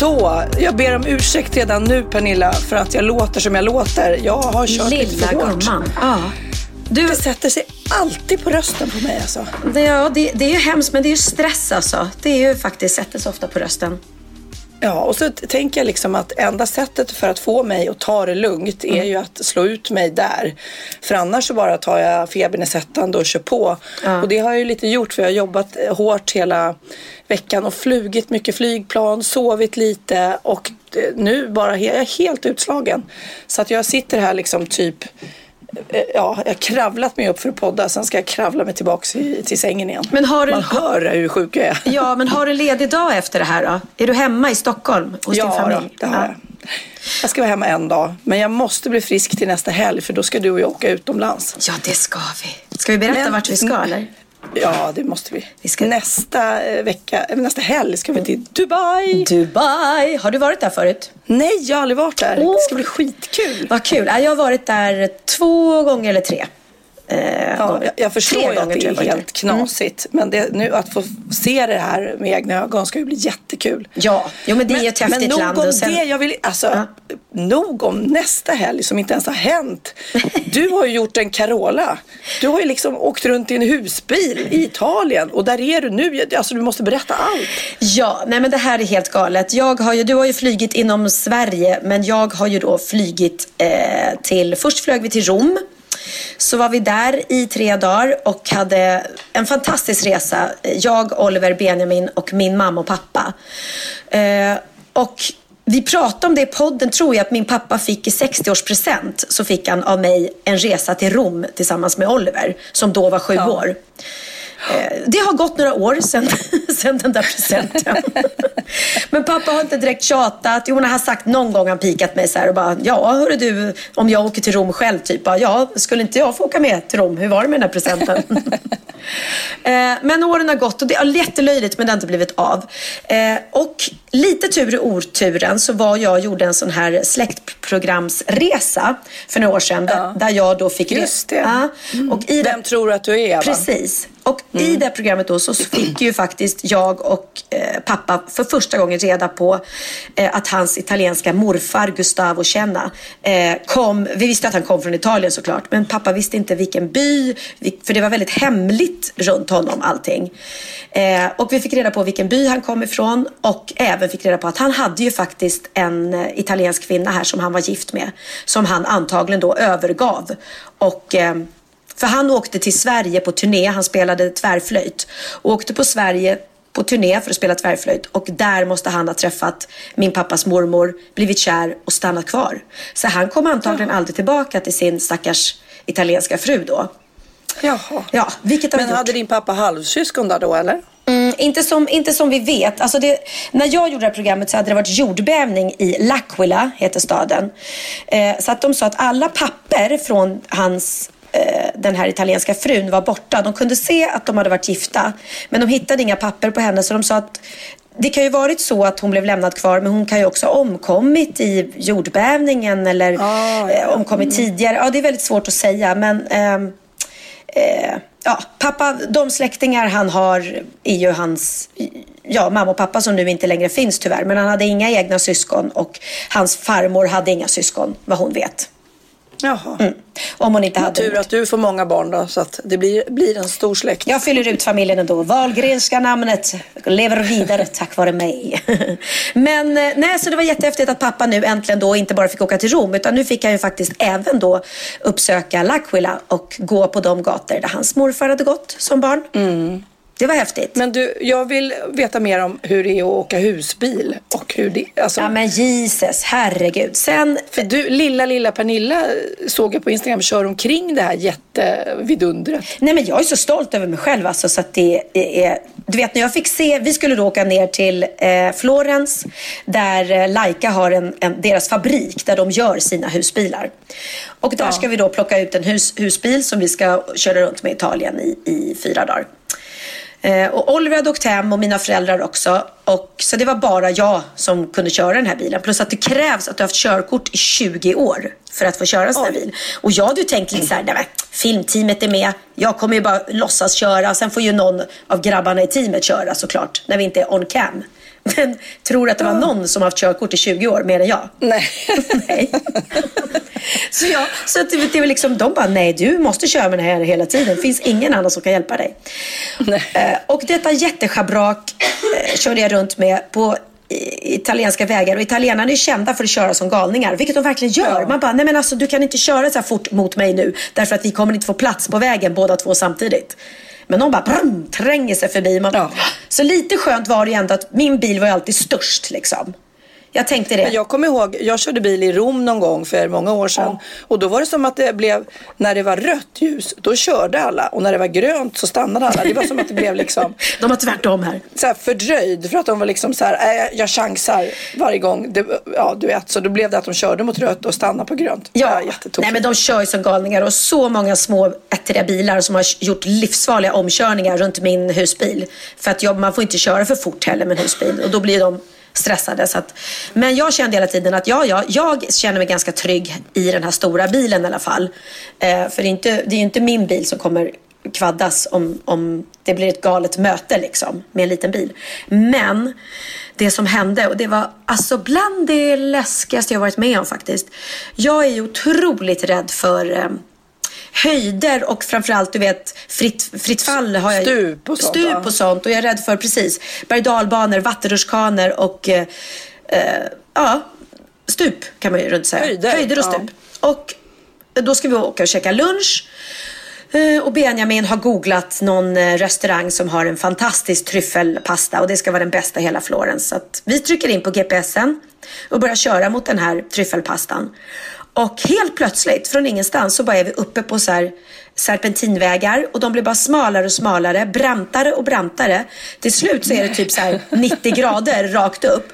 Så, jag ber om ursäkt redan nu Pernilla för att jag låter som jag låter. Jag har kört lite Lilla för hårt. gumman. Ja. Du, Det sätter sig alltid på rösten på mig alltså. det, ja, det, det är ju hemskt, men det är ju stress alltså. Det är ju faktiskt, sätter sig ofta på rösten. Ja, och så tänker jag liksom att enda sättet för att få mig att ta det lugnt är ju att slå ut mig där. För annars så bara tar jag febernedsättande och kör på. Och det har jag ju lite gjort för jag har jobbat eh, hårt hela veckan och flugit mycket flygplan, sovit lite och eh, nu bara jag är helt utslagen. Så att jag sitter här liksom typ eh, Ja, jag har kravlat mig upp för att podda, sen ska jag kravla mig tillbaka till sängen igen. Men har du- Man hör hur sjuk jag är. Ja, men har du ledig dag efter det här då? Är du hemma i Stockholm hos din Ja, familj? då, det har jag. Jag ska vara hemma en dag, men jag måste bli frisk till nästa helg för då ska du och jag åka utomlands. Ja, det ska vi. Ska vi berätta Men- vart vi ska eller? Ja, det måste vi. Vi ska- Nästa eh, vecka, eh, nästa helg ska vi till Dubai. Dubai. Har du varit där förut? Nej, jag har aldrig varit där. Åh. Det ska bli skitkul. Vad kul. Ja, Jag har varit där två gånger eller tre. Eh, Ja, jag, jag förstår att det är helt. Mm. knasigt. Men det, nu att få se det här med egna ögon ska ju bli jättekul. Ja, jo, men det är ju ett men häftigt nog land. om sen- det. Jag vill, alltså, Nog om nästa helg som inte ens har hänt. Du har ju gjort en Carola. Du har ju liksom åkt runt i en husbil i Italien. Och där är du nu. Alltså, du måste berätta allt. Ja, nej men det här är helt galet. Jag har ju, du har ju flygit inom Sverige, men jag har ju då flygit eh, till, först flög vi till Rom. Så var vi där i tre dagar och hade en fantastisk resa. Jag, Oliver, Benjamin och min mamma och pappa. Eh, och vi pratade om det i podden, tror jag, att min pappa fick i 60-årspresent så fick han av mig en resa till Rom tillsammans med Oliver, som då var sju Ja. år. Eh, Det har gått några år sedan, sedan den där presenten. Men pappa har inte direkt tjatat. Jo, han har sagt någon gång han pikat mig så här och bara, ja hörru du, om jag åker till Rom själv, typ, ja, skulle inte jag få åka med till Rom? Hur var det med den här presenten? Eh, Men åren har gått och det är jättelöjligt men det har inte blivit av. Eh, Och lite tur i oturen så var jag och gjorde en sån här släktprogramsresa för några år sedan. Där, där jag då fick... Just det. Ja, och i Vem tror du att du är, Eva? Precis. Och i det programmet då så fick ju faktiskt jag och eh, pappa för första gången reda på eh, att hans italienska morfar Gustavo Cena eh, kom. Vi visste att han kom från Italien såklart, men pappa visste inte vilken by, för det var väldigt hemligt runt honom allting. Eh, och vi fick reda på vilken by han kom ifrån och även fick reda på att han hade ju faktiskt en eh, italiensk kvinna här som han var gift med, som han antagligen då övergav. Och eh, för han åkte till Sverige på turné, han spelade tvärflöjt. Och åkte på Sverige på turné för att spela tvärflöjt och där måste han ha träffat min pappas mormor, blivit kär och stannat kvar. Så han kom antagligen aldrig tillbaka till sin stackars italienska fru då. Jaha. Ja, vilket Men gjort. hade din pappa halvsyskon där då eller? Mm, inte, som, inte som vi vet. Alltså det, när jag gjorde det här programmet så hade det varit jordbävning i L'Aquila, heter staden. Eh, så att de sa att alla papper från hans den här italienska frun var borta. De kunde se att de hade varit gifta. Men de hittade inga papper på henne så de sa att det kan ju varit så att hon blev lämnad kvar men hon kan ju också ha omkommit i jordbävningen eller Ah, ja. eh, omkommit tidigare. Ja, det är väldigt svårt att säga men ehm, eh, ja, pappa, de släktingar han har är ju hans ja, mamma och pappa som nu inte längre finns tyvärr. Men han hade inga egna syskon och hans farmor hade inga syskon vad hon vet. Jaha. Mm. Om hon inte hade Tur att du får många barn då, så att det blir, blir en stor släkt. Jag fyller ut familjen ändå. Wahlgrenska namnet lever vidare tack vare mig. Men eh, nej, så det var jättehäftigt att pappa nu äntligen då inte bara fick åka till Rom utan nu fick han ju faktiskt även då uppsöka L'Aquila och gå på de gator där hans morfar hade gått som barn. Det var häftigt. Men du, jag vill veta mer om hur det är att åka husbil. Och hur det, alltså, Ja men Jesus, herregud. Sen, För du, lilla, lilla Pernilla såg jag på Instagram kör omkring det här jättevidundret. nej men jag är så stolt över mig själv alltså så att det är, du vet när jag fick se, vi skulle då åka ner till eh, Florens där eh, Laika har en, en, deras fabrik där de gör sina husbilar. Och där ska vi då plocka ut en hus, husbil som vi ska köra runt med Italien i, i fyra dagar. Eh, och Oliver hade åkt hem och mina föräldrar också. Och, så det var bara jag som kunde köra den här bilen. Plus att det krävs att du har haft körkort i 20 år för att få köra en sån här bil. Och jag hade ju tänkt lite så här, nej men filmteamet är med. Jag kommer ju bara låtsas köra. Sen får ju någon av grabbarna i teamet köra såklart. När vi inte är on cam. Men tror att det var någon som haft körkort i 20 år mer än jag? Nej. nej. Så, jag, så det, det var liksom, de bara, nej du måste köra med den här hela tiden. Det finns ingen annan som kan hjälpa dig. Nej. Eh, och detta jätteschabrak eh, körde jag runt med på italienska vägar och italienarna är kända för att köra som galningar, vilket de verkligen gör. Ja. Man bara, nej men alltså du kan inte köra så här fort mot mig nu därför att vi kommer inte få plats på vägen båda två samtidigt. Men de bara brum, tränger sig förbi. Man, Ja. Så lite skönt var det ju ändå att min bil var ju alltid störst liksom. Jag tänkte det. Men jag kommer ihåg, jag körde bil i Rom någon gång för många år sedan. Och då var det som att det blev, när det var rött ljus, då körde alla. Och när det var grönt så stannade alla. Det var som att det blev liksom De har tvärtom här. så här fördröjd. För att de var liksom så här, äh, jag chansar varje gång. Det, ja, du vet. Så då blev det att de körde mot rött och stannade på grönt. Ja, nej men de kör ju som galningar och så många små ettriga bilar som har gjort livsfarliga omkörningar runt min husbil. För att jag, man får inte köra för fort heller med en husbil och då blir de stressade. Så att, men jag kände hela tiden att ja, ja, jag känner mig ganska trygg i den här stora bilen i alla fall. Eh, för det är, inte, det är ju inte min bil som kommer kvaddas om, om det blir ett galet möte liksom med en liten bil. Men det som hände och det var alltså bland det läskigaste jag varit med om faktiskt. Jag är ju otroligt rädd för eh, höjder och framförallt du vet fritt, fritt fall har jag Stup och sånt, Stup ja. och sånt och jag är rädd för precis berg vattenrutschkanor och eh, eh, ja, stup kan man ju runt säga. Höjder, höjder och ja. stup. Och då ska vi åka och käka lunch. Eh, Och Benjamin har googlat någon eh, restaurang som har en fantastisk tryffelpasta och det ska vara den bästa i hela Florens. Så vi trycker in på GPSen och börjar köra mot den här tryffelpastan. Och helt plötsligt, från ingenstans, så bara är vi uppe på så här serpentinvägar och de blir bara smalare och smalare, brantare och brantare. Till slut så är det typ så här 90 grader rakt upp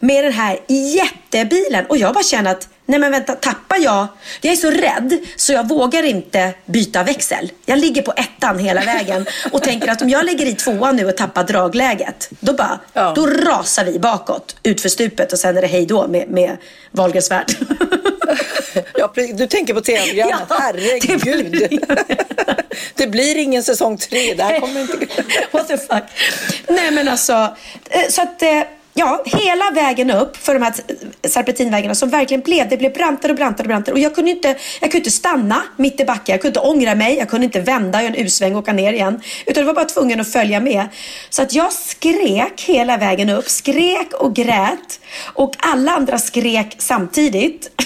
med den här jättebilen och jag bara känner att nej men vänta, tappar jag? Jag är så rädd så jag vågar inte byta växel. Jag ligger på ettan hela vägen och tänker att om jag lägger i tvåan nu och tappar dragläget, då bara, Ja. då rasar vi bakåt utför stupet och sen är det hej då med, med Wahlgrens värld. Ja, du tänker på tv-programmet. Ja, Herregud. det blir- det blir ingen säsong tre. Det här kommer inte... What the fuck. Nej men alltså, eh, så att eh, ja, hela vägen upp för de här serpentinvägarna som verkligen blev, det blev brantare och brantare och brantare och jag kunde inte, jag kunde inte stanna mitt i backen, jag kunde inte ångra mig, jag kunde inte vända, göra en U-sväng och åka ner igen. Utan jag var bara tvungen att följa med. Så att jag skrek hela vägen upp, skrek och grät och alla andra skrek samtidigt.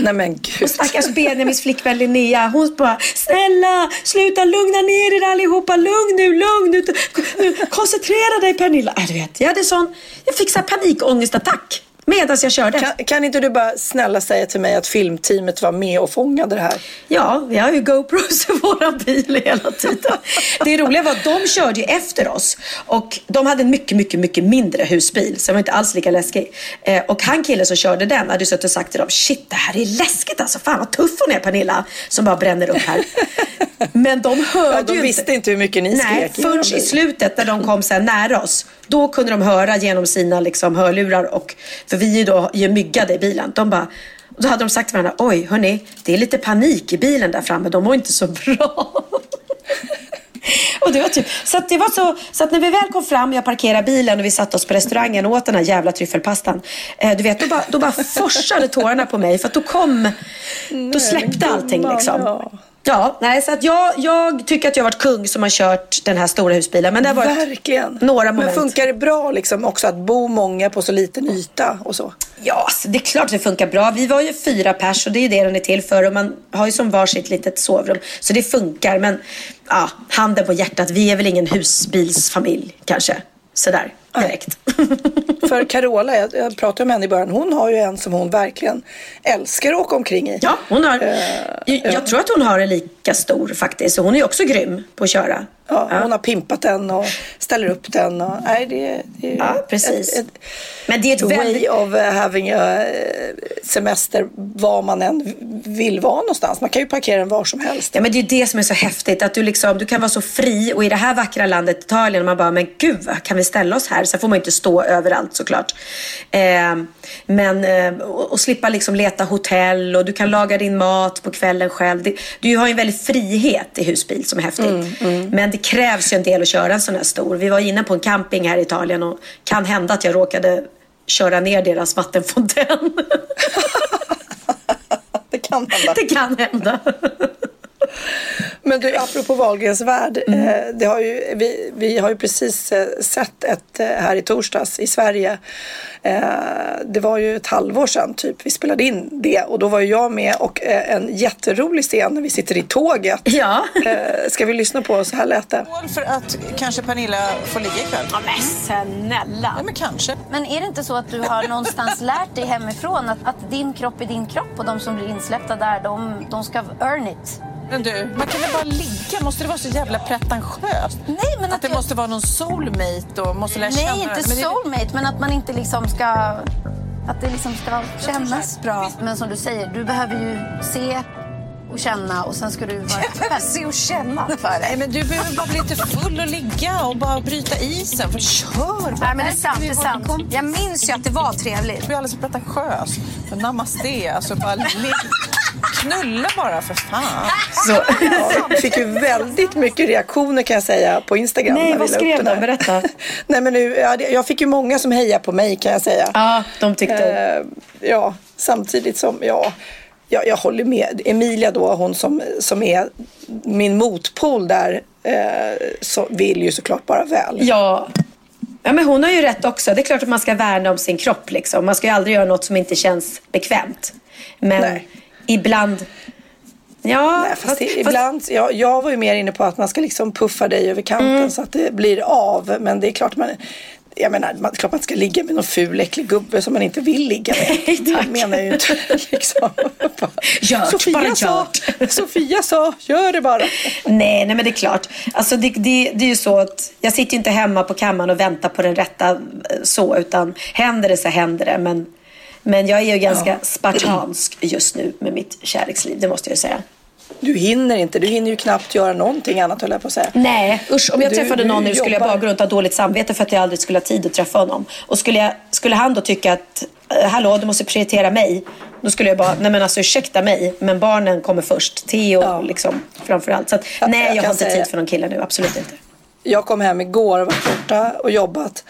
Nej men gud. Och stackars Benjamins flickvän Linnea, hon bara Snälla, sluta lugna ner er allihopa. Lugn nu, lugn nu. koncentrera dig Pernilla. Äh, du vet, jag hade sån, jag fick så här panikångestattack medan jag körde. Kan, kan inte du bara snälla säga till mig att filmteamet var med och fångade det här? Ja, vi har ju GoPros i våran bil hela tiden. Det roliga var att de körde ju efter oss och de hade en mycket, mycket, mycket mindre husbil så den var inte alls lika läskig. Eh, och han killen som körde den hade ju suttit och sagt till dem shit det här är läskigt alltså, fan vad tuff hon är Pernilla som bara bränner upp här. Men de hörde Ja, de ju visste inte hur mycket ni Nej, skrek. genom först i slutet när de kom så nära oss. Då kunde de höra genom sina liksom, hörlurar. Och, för vi är ju då är myggade i bilen. De bara, och då hade de sagt till varandra, oj hörni, det är lite panik i bilen där framme. De mår inte så bra. och det var typ, så, det var så, så att när vi väl kom fram, jag parkerade bilen och vi satte oss på restaurangen och åt den här jävla tryffelpastan. Eh, du vet, då bara, då bara forsade tårarna på mig för att då kom, då släppte allting liksom. Ja. Ja, nej, så att jag, jag tycker att jag har varit kung som har kört den här stora husbilen. Men det har varit Verkligen. några moment. Men funkar det bra liksom också att bo många på så liten yta och så? Ja, alltså, det är klart det funkar bra. Vi var ju fyra pers och det är ju det den är till för. Och man har ju som varsitt litet sovrum. Så det funkar. Men ja, handen på hjärtat, vi är väl ingen husbilsfamilj kanske. Sådär direkt. För Carola, jag, jag pratade med henne i början, hon har ju en som hon verkligen älskar att åka omkring i. Ja, hon har. jag, jag tror att hon har en lika stor faktiskt. Så hon är också grym på att köra. Ja, Hon har pimpat den och ställer upp den. Och, nej, det, det är Ja, precis. Ett, ett Men det är ett way väldigt... of having a semester var man än vill vara någonstans. Man kan ju parkera den var som helst. Ja, men det är det som är så häftigt. Att du, liksom, du kan vara så fri och i det här vackra landet Italien, man bara, men gud, kan vi ställa oss här? Sen får man inte stå överallt såklart. Eh, men, eh, och, och slippa liksom leta hotell och du kan laga din mat på kvällen själv. Det, du har ju en väldig frihet i husbil som är häftigt. Men det krävs ju en del att köra en sån här stor. Vi var inne på en camping här i Italien och kan hända att jag råkade köra ner deras vattenfontän. Det kan hända. det kan hända. Men du, apropå Wahlgrens värld. Mm. Eh, det har ju, vi, vi har ju precis eh, sett ett eh, här i torsdags i Sverige. Eh, det var ju ett halvår sedan typ vi spelade in det och då var ju jag med och eh, en jätterolig scen när vi sitter i tåget. Ja. Eh, ska vi lyssna på? Så här lät det. För att kanske Pernilla får ligga ikväll? Ja, men snälla. Ja, men kanske. Men är det inte så att du har någonstans lärt dig hemifrån att, att din kropp är din kropp och de som blir insläppta där, de, de ska earn it? Men du, man kan väl bara ligga? Måste det vara så jävla pretentiöst? Nej, men att, att det jag- måste vara någon soulmate och måste lära känna Nej, inte Men det- soulmate, men att man inte liksom ska... Att det liksom ska kännas bra. Men som du säger, du behöver ju se och känna och sen ska du vara öppen. Se och känna för dig. Nej, men du behöver bara bli lite full och ligga och bara bryta isen. För kör bara. Nej, men det är sant. Det är sant. Jag minns ju att det var trevligt. Du är alldeles pretentiös. Men Namaste, alltså bara ligg. Knulla bara för fan. Så, ja, vi fick ju väldigt mycket reaktioner kan jag säga på Instagram. Nej, vad skrev den de? Berätta. Nej, men nu, jag fick ju många som hejar på mig kan jag säga. Ja, de tyckte... Eh, ja, samtidigt som, ja, jag, jag håller med. Emilia då, hon som, som är min motpol där, eh, så vill ju såklart bara väl. Ja. ja, men hon har ju rätt också. Det är klart att man ska värna om sin kropp. Liksom. Man ska ju aldrig göra något som inte känns bekvämt. Men Nej. ibland... Ja, Nej, fast det, ibland, jag, jag var ju mer inne på att man ska liksom puffa dig över kanten Mm. så att det blir av. Men det är klart man, jag menar, man, klart man ska ligga med någon ful äcklig gubbe som man inte vill ligga med. Nej, det menar jag ju inte. Liksom. Gört, Sofia sa. Sofia sa, gör det bara. Nej, nej, men det är klart. Alltså, det, det, det är ju så att jag sitter inte hemma på kammaren och väntar på den rätta eh, så, utan händer det så händer det. Men, men jag är ju ganska spartansk just nu med mitt kärleksliv, det måste jag ju säga. Du hinner inte, du hinner ju knappt göra någonting annat höll jag på att säga. Nej, usch. Om jag Du- träffade någon nu skulle jag jobbar. bara gå runt och ha dåligt samvete för att jag aldrig skulle ha tid att träffa honom. Och skulle, jag, skulle han då tycka att, eh, hallå, du måste prioritera mig. Då skulle jag bara, nej men alltså ursäkta mig, men barnen kommer först. Theo Ja. liksom framförallt. Så att, nej, jag jag, har inte säga- tid för någon kille nu, absolut inte. Jag kom hem igår och var borta och jobbat.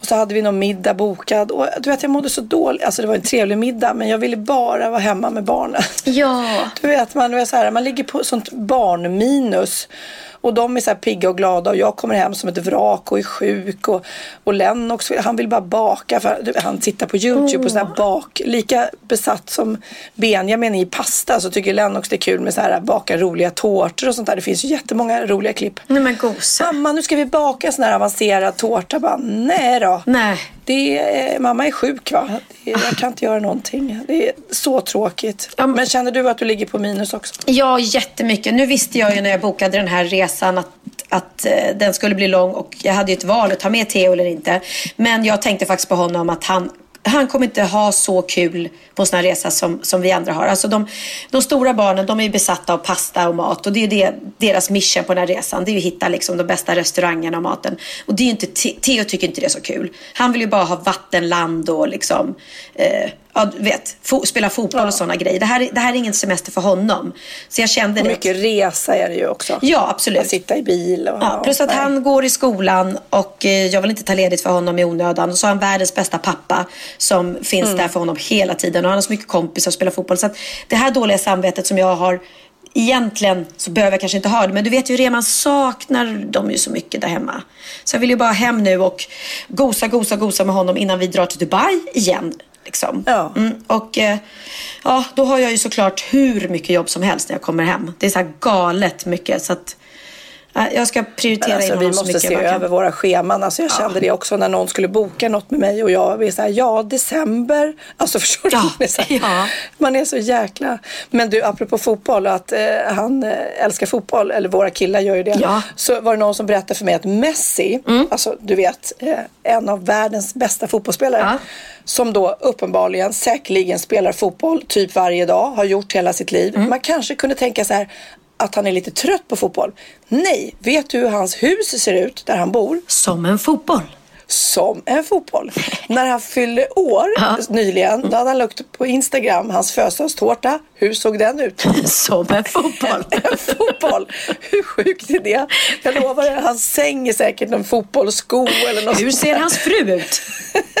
Och så hade vi någon middag bokad. Och du vet, jag mådde så dåligt. Alltså det var en trevlig middag, men jag ville bara vara hemma med barnen. Ja. Du vet, man, är så här, man ligger på sånt barnminus. Och de är så här pigga och glada och jag kommer hem som ett vrak och är sjuk. Och, och Lennox, han vill bara baka. För, han tittar på YouTube på sån här bak. Lika besatt som Benjamin i pasta så tycker Lennox det är kul med så här baka roliga tårtor och sånt där. Det finns ju jättemånga roliga klipp. Nej men gosa. Mamma, nu ska vi baka sån här avancerad tårta. Bara, nej då. Nej. Det är, mamma är sjuk va? Är, jag kan inte göra någonting. Det är så tråkigt. Men känner du att du ligger på minus också? Ja, jättemycket. Nu visste jag ju när jag bokade den här resan att, att eh, den skulle bli lång och jag hade ju ett val att ta med Theo eller inte. Men jag tänkte faktiskt på honom att han han kommer inte ha så kul på en sån här resa som, som vi andra har. Alltså de, de stora barnen de är ju besatta av pasta och mat och det är det, deras mission på den här resan. Det är ju att hitta liksom de bästa restaurangerna och maten. Och det är ju inte, Theo tycker inte det är så kul. Han vill ju bara ha vattenland och liksom, eh, ja, du vet, fo spela fotboll och sådana grejer. Det här, det här är ingen semester för honom. Så jag kände Och det. mycket resa är det ju också. Ja, absolut. Att sitta i bil. Och, Ja, plus att han går i skolan och eh, jag vill inte ta ledigt för honom i onödan. Och så har han världens bästa pappa som finns Mm. där för honom hela tiden. Och han har så mycket kompisar och spelar fotboll. Så att det här dåliga samvetet som jag har Egentligen så behöver jag kanske inte ha det, men du vet ju det, man saknar dem ju så mycket där hemma. Så jag vill ju bara hem nu och gosa, gosa, gosa med honom innan vi drar till Dubai igen. Liksom. Ja. Mm, och eh, ja, då har jag ju såklart hur mycket jobb som helst när jag kommer hem. Det är så här galet mycket. Så att, jag ska prioritera Alltså, vi så måste se över våra scheman. Alltså, jag kände det också när någon skulle boka något med mig och jag vill säga ja, december. Alltså förstår du? Ja, Det är så här, ja. Man är så jäkla... Men du, apropå fotboll och att eh, han eh, älskar fotboll, eller våra killar gör ju det. Ja. Så var det någon som berättade för mig att Messi, alltså du vet, eh, en av världens bästa fotbollsspelare. Ja. Som då uppenbarligen säkerligen spelar fotboll typ varje dag, har gjort hela sitt liv. Man kanske kunde tänka så här att han är lite trött på fotboll. Nej, vet du hur hans hus ser ut där han bor? Som en fotboll. Som en fotboll. När han fyllde år Ja. nyligen, då hade han lagt på Instagram hans födelsedagstårta. Hur såg den ut? Som en fotboll. En fotboll. Hur sjukt är det? Jag lovar er, hans säng är säkert en fotbollssko eller något Hur ser hans fru ut?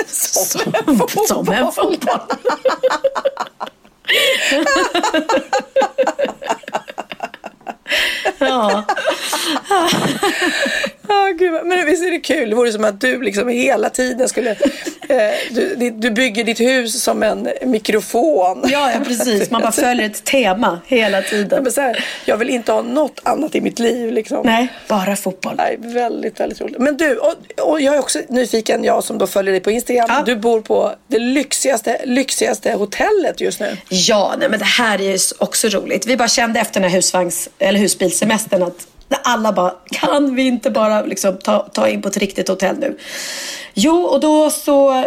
Som en fotboll. Som en fotboll. ja. Ja, gud, men visst är det kul? Det vore som att du liksom hela tiden skulle... Eh, du, du bygger ditt hus som en mikrofon. ja, ja, precis. Man bara följer ett tema hela tiden. Men så här, jag vill inte ha något annat i mitt liv. Liksom. Nej, bara fotboll. Nej, väldigt, väldigt roligt. Men du, och, och jag är också nyfiken, jag som då följer dig på Instagram. Ja. Du bor på det lyxigaste, lyxigaste hotellet just nu. Ja, nej, men det här är också roligt. Vi bara kände efter den här husvagns, eller husbilsemestern att när alla bara, kan vi inte bara liksom ta, ta in på ett riktigt hotell nu? Jo, och då så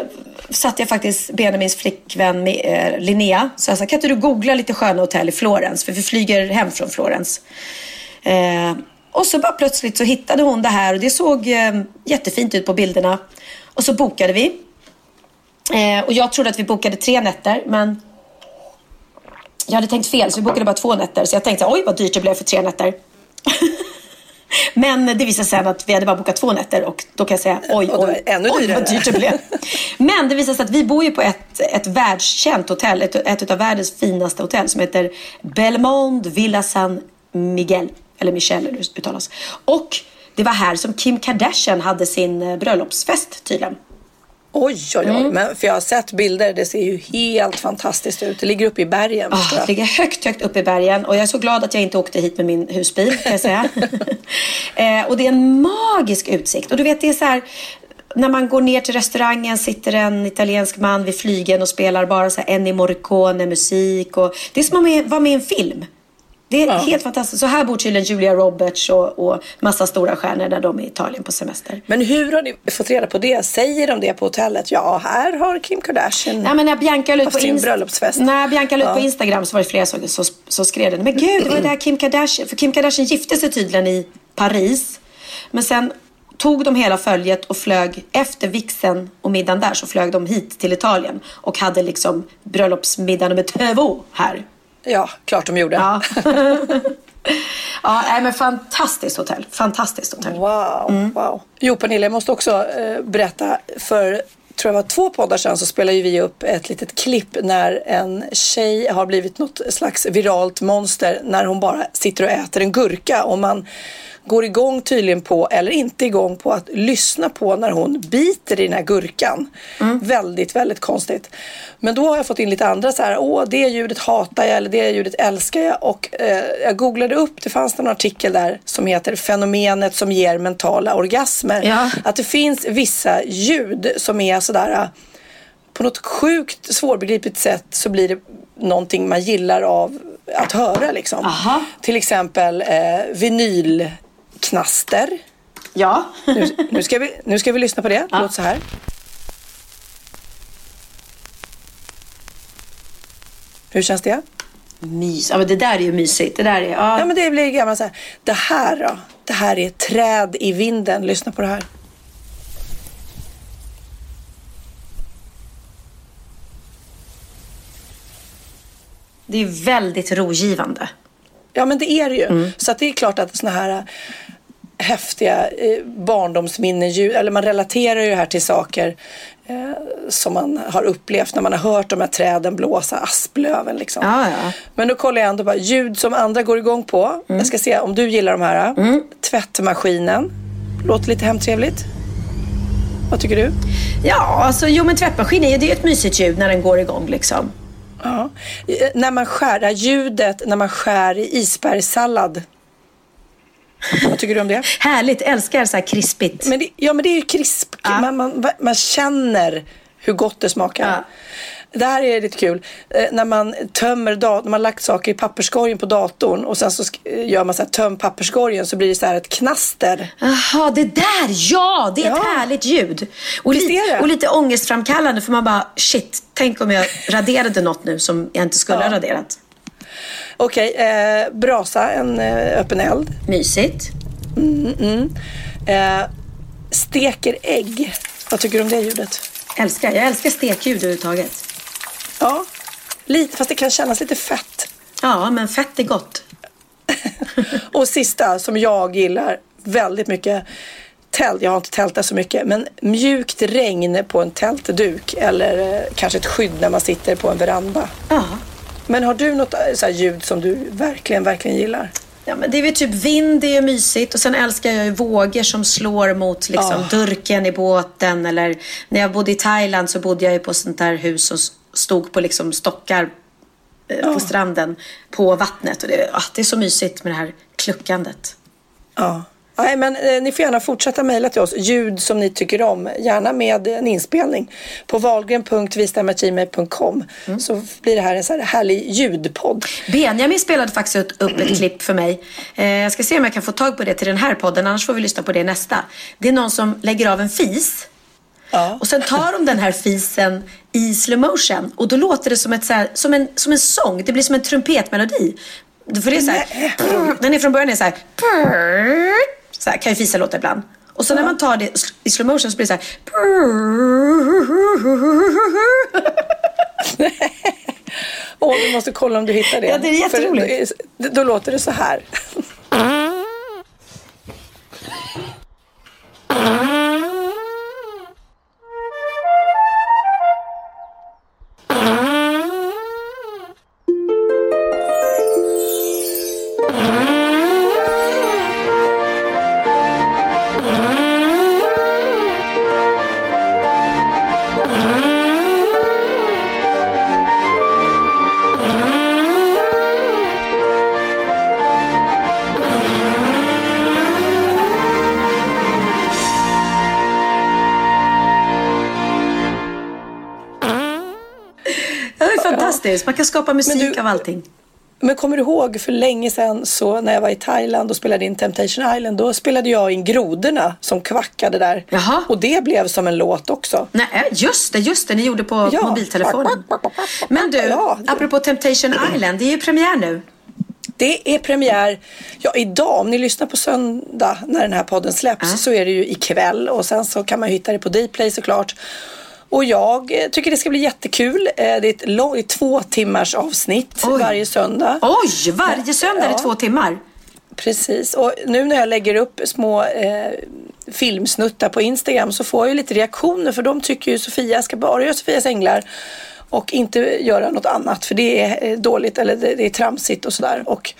satt jag faktiskt Benjamins flickvän med, eh, Linnea. Så jag sa, kan inte du googla lite sköna hotell i Florens? För vi flyger hem från Florens. Eh, och så bara plötsligt så hittade hon det här och det såg eh, jättefint ut på bilderna. Och så bokade vi. Eh, och jag trodde att vi bokade tre nätter, men jag hade tänkt fel så vi bokade bara två nätter. Så jag tänkte oj vad dyrt det blev för tre nätter. Men det visade sig sen att vi hade bara bokat två nätter och då kan jag säga oj, oj, ännu oj vad dyrt det blev. Men det visade sig att vi bor ju på ett, ett världskänt hotell, ett, ett av världens finaste hotell som heter Belmond Villa San Miguel, eller Michel hur det uttalas. Och det var här som Kim Kardashian hade sin eh, bröllopsfest tydligen. Oj, oj, oj. Mm. Men, för jag har sett bilder, det ser ju helt fantastiskt ut. Det ligger uppe i bergen. Jag. det ligger högt, högt upp i bergen och jag är så glad att jag inte åkte hit med min husbil kan jag säga. eh, och det är en magisk utsikt och du vet det är så här när man går ner till restaurangen sitter en italiensk man vid flygen och spelar bara så här Ennio Morricone musik och det är som att vara med i en film. Det är helt fantastiskt. Så här bor tydligen Julia Roberts och, och massa stora stjärnor när de är i Italien på semester. Men hur har ni fått reda på det? Säger de det på hotellet? Ja, här har Kim Kardashian. Nej, men när Bianca ut på, sin bröllopsfest. när Bianca la ut Ja. på Instagram så var det flera som så, så skrev det. Men gud, det var ju där Kim Kardashian. För Kim Kardashian gifte sig tydligen i Paris. Men sen tog de hela följet och flög efter vixen och middagen där så flög de hit till Italien och hade liksom bröllopsmiddag nummer två här. Ja, klart de gjorde. Ja. ja, men fantastiskt hotell. Fantastiskt hotell. Wow, Mm. wow. Jo, Pernilla, jag måste också eh, berätta. För tror jag var två poddar sedan så spelade vi upp ett litet klipp när en tjej har blivit något slags viralt monster när hon bara sitter och äter en gurka och man går igång tydligen på, eller inte igång på att lyssna på när hon biter i den här gurkan. Väldigt, väldigt konstigt. Men då har jag fått in lite andra så här, åh det ljudet hatar jag eller det ljudet älskar jag. Och eh, jag googlade upp, det fanns en artikel där som heter fenomenet som ger mentala orgasmer. Ja. Att det finns vissa ljud som är sådär eh, på något sjukt svårbegripligt sätt så blir det någonting man gillar av att höra liksom. Aha. Till exempel eh, vinylknaster. Ja. Nu, nu, ska vi, nu ska vi lyssna på det. Det låter så här. Hur känns det? Mys. Ja, men det där är ju mysigt. Det där är... Ja. Ja men det blir gamla så här. Det här då? Det här är träd i vinden. Lyssna på det här. Det är väldigt rogivande. Ja, men det är det ju. Så att det är klart att såna här häftiga eh, barndomsminnen, eller man relaterar ju det här till saker eh, som man har upplevt när man har hört de här träden blåsa, asplöven liksom. Ja, ja. Men då kollar jag ändå bara ljud som andra går igång på. Jag ska se om du gillar de här. Tvättmaskinen. Låter lite hemtrevligt. Vad tycker du? Ja, alltså jo men tvättmaskin är ju det är ju ett mysigt ljud när den går igång liksom. Ja. Eh, När man skär, det här ljudet när man skär i isbergssallad. Vad tycker du om det? Härligt, älskar så här krispigt. Men det, ja, men det är ju krisp. Man, man, man känner hur gott det smakar. Ja. Det här är lite kul. Eh, när man tömmer dat- när man lagt saker i papperskorgen på datorn och sen så eh, gör man så här töm papperskorgen så blir det så här ett knaster. Jaha, det där, ja! Det är ett Ja. härligt ljud. Och, Visst li- och lite ångestframkallande för man bara, shit, tänk om jag raderade något nu som jag inte skulle Ja. ha raderat. Okej, eh, brasa, en eh, öppen eld. Mysigt. Eh, steker ägg. Vad tycker du om det ljudet? Älskar, jag älskar stekljud överhuvudtaget. Ja, lite, fast det kan kännas lite fett. Ja, men fett är gott. Och sista som jag gillar väldigt mycket. Tält, jag har inte tältat så mycket, men mjukt regn på en tältduk eller eh, kanske ett skydd när man sitter på en veranda. Ja. Men har du något eh, så ljud som du verkligen, verkligen gillar? Ja, men det är väl typ vind, det är mysigt. Och sen älskar jag ju vågor som slår mot liksom, Ah. durken i båten. Eller när jag bodde i Thailand så bodde jag ju på sånt där hus som s- stod på liksom stockar eh, på stranden på vattnet. Och det, ah, det är så mysigt med det här kluckandet. Ja. Nej, men eh, ni får gärna fortsätta mejla till oss. Ljud som ni tycker om. Gärna med en inspelning. På valgren.vistamagmail.com så blir det här en så här härlig ljudpodd. Benjamin spelade faktiskt upp ett klipp för mig. Eh, jag ska se om jag kan få tag på det till den här podden, annars får vi lyssna på det nästa. Det är någon som lägger av en fis. Ja. Och sen tar de den här fisen i slow motion och då låter det som, ett, så här, som, en, som en sång. Det blir som en trumpetmelodi. För det är så här, den är från början är så här, så här kan ju fisar låta ibland. Och så när man tar det i slow motion så blir det så här. Åh, du måste kolla om du hittar det. Ja, det är jätteroligt. För då, då låter det så här. Fantastiskt. Man kan skapa musik du- av allting. Men kommer du ihåg för länge sedan så när jag var i Thailand och spelade in Temptation Island då spelade jag in grodorna som kvackade där. Jaha. Och det blev som en låt också. Nej, just det, just det. Ni gjorde på Ja. mobiltelefonen. Men du, Ja. apropå Temptation Island, det är ju premiär nu. Det är premiär, ja idag, om ni lyssnar på söndag när den här podden släpps Ja. så är det ju ikväll och sen så kan man hitta det på Dplay såklart. Och jag tycker det ska bli jättekul. Eh, Det är ett lång, två timmars avsnitt Oj. varje söndag. Oj, varje söndag är det Ja. två timmar. Precis, och nu när jag lägger upp små eh, filmsnuttar på Instagram så får jag ju lite reaktioner för de tycker ju Sofia ska bara göra Sofias änglar och inte göra något annat för det är eh, dåligt eller det, det är tramsigt och sådär. Och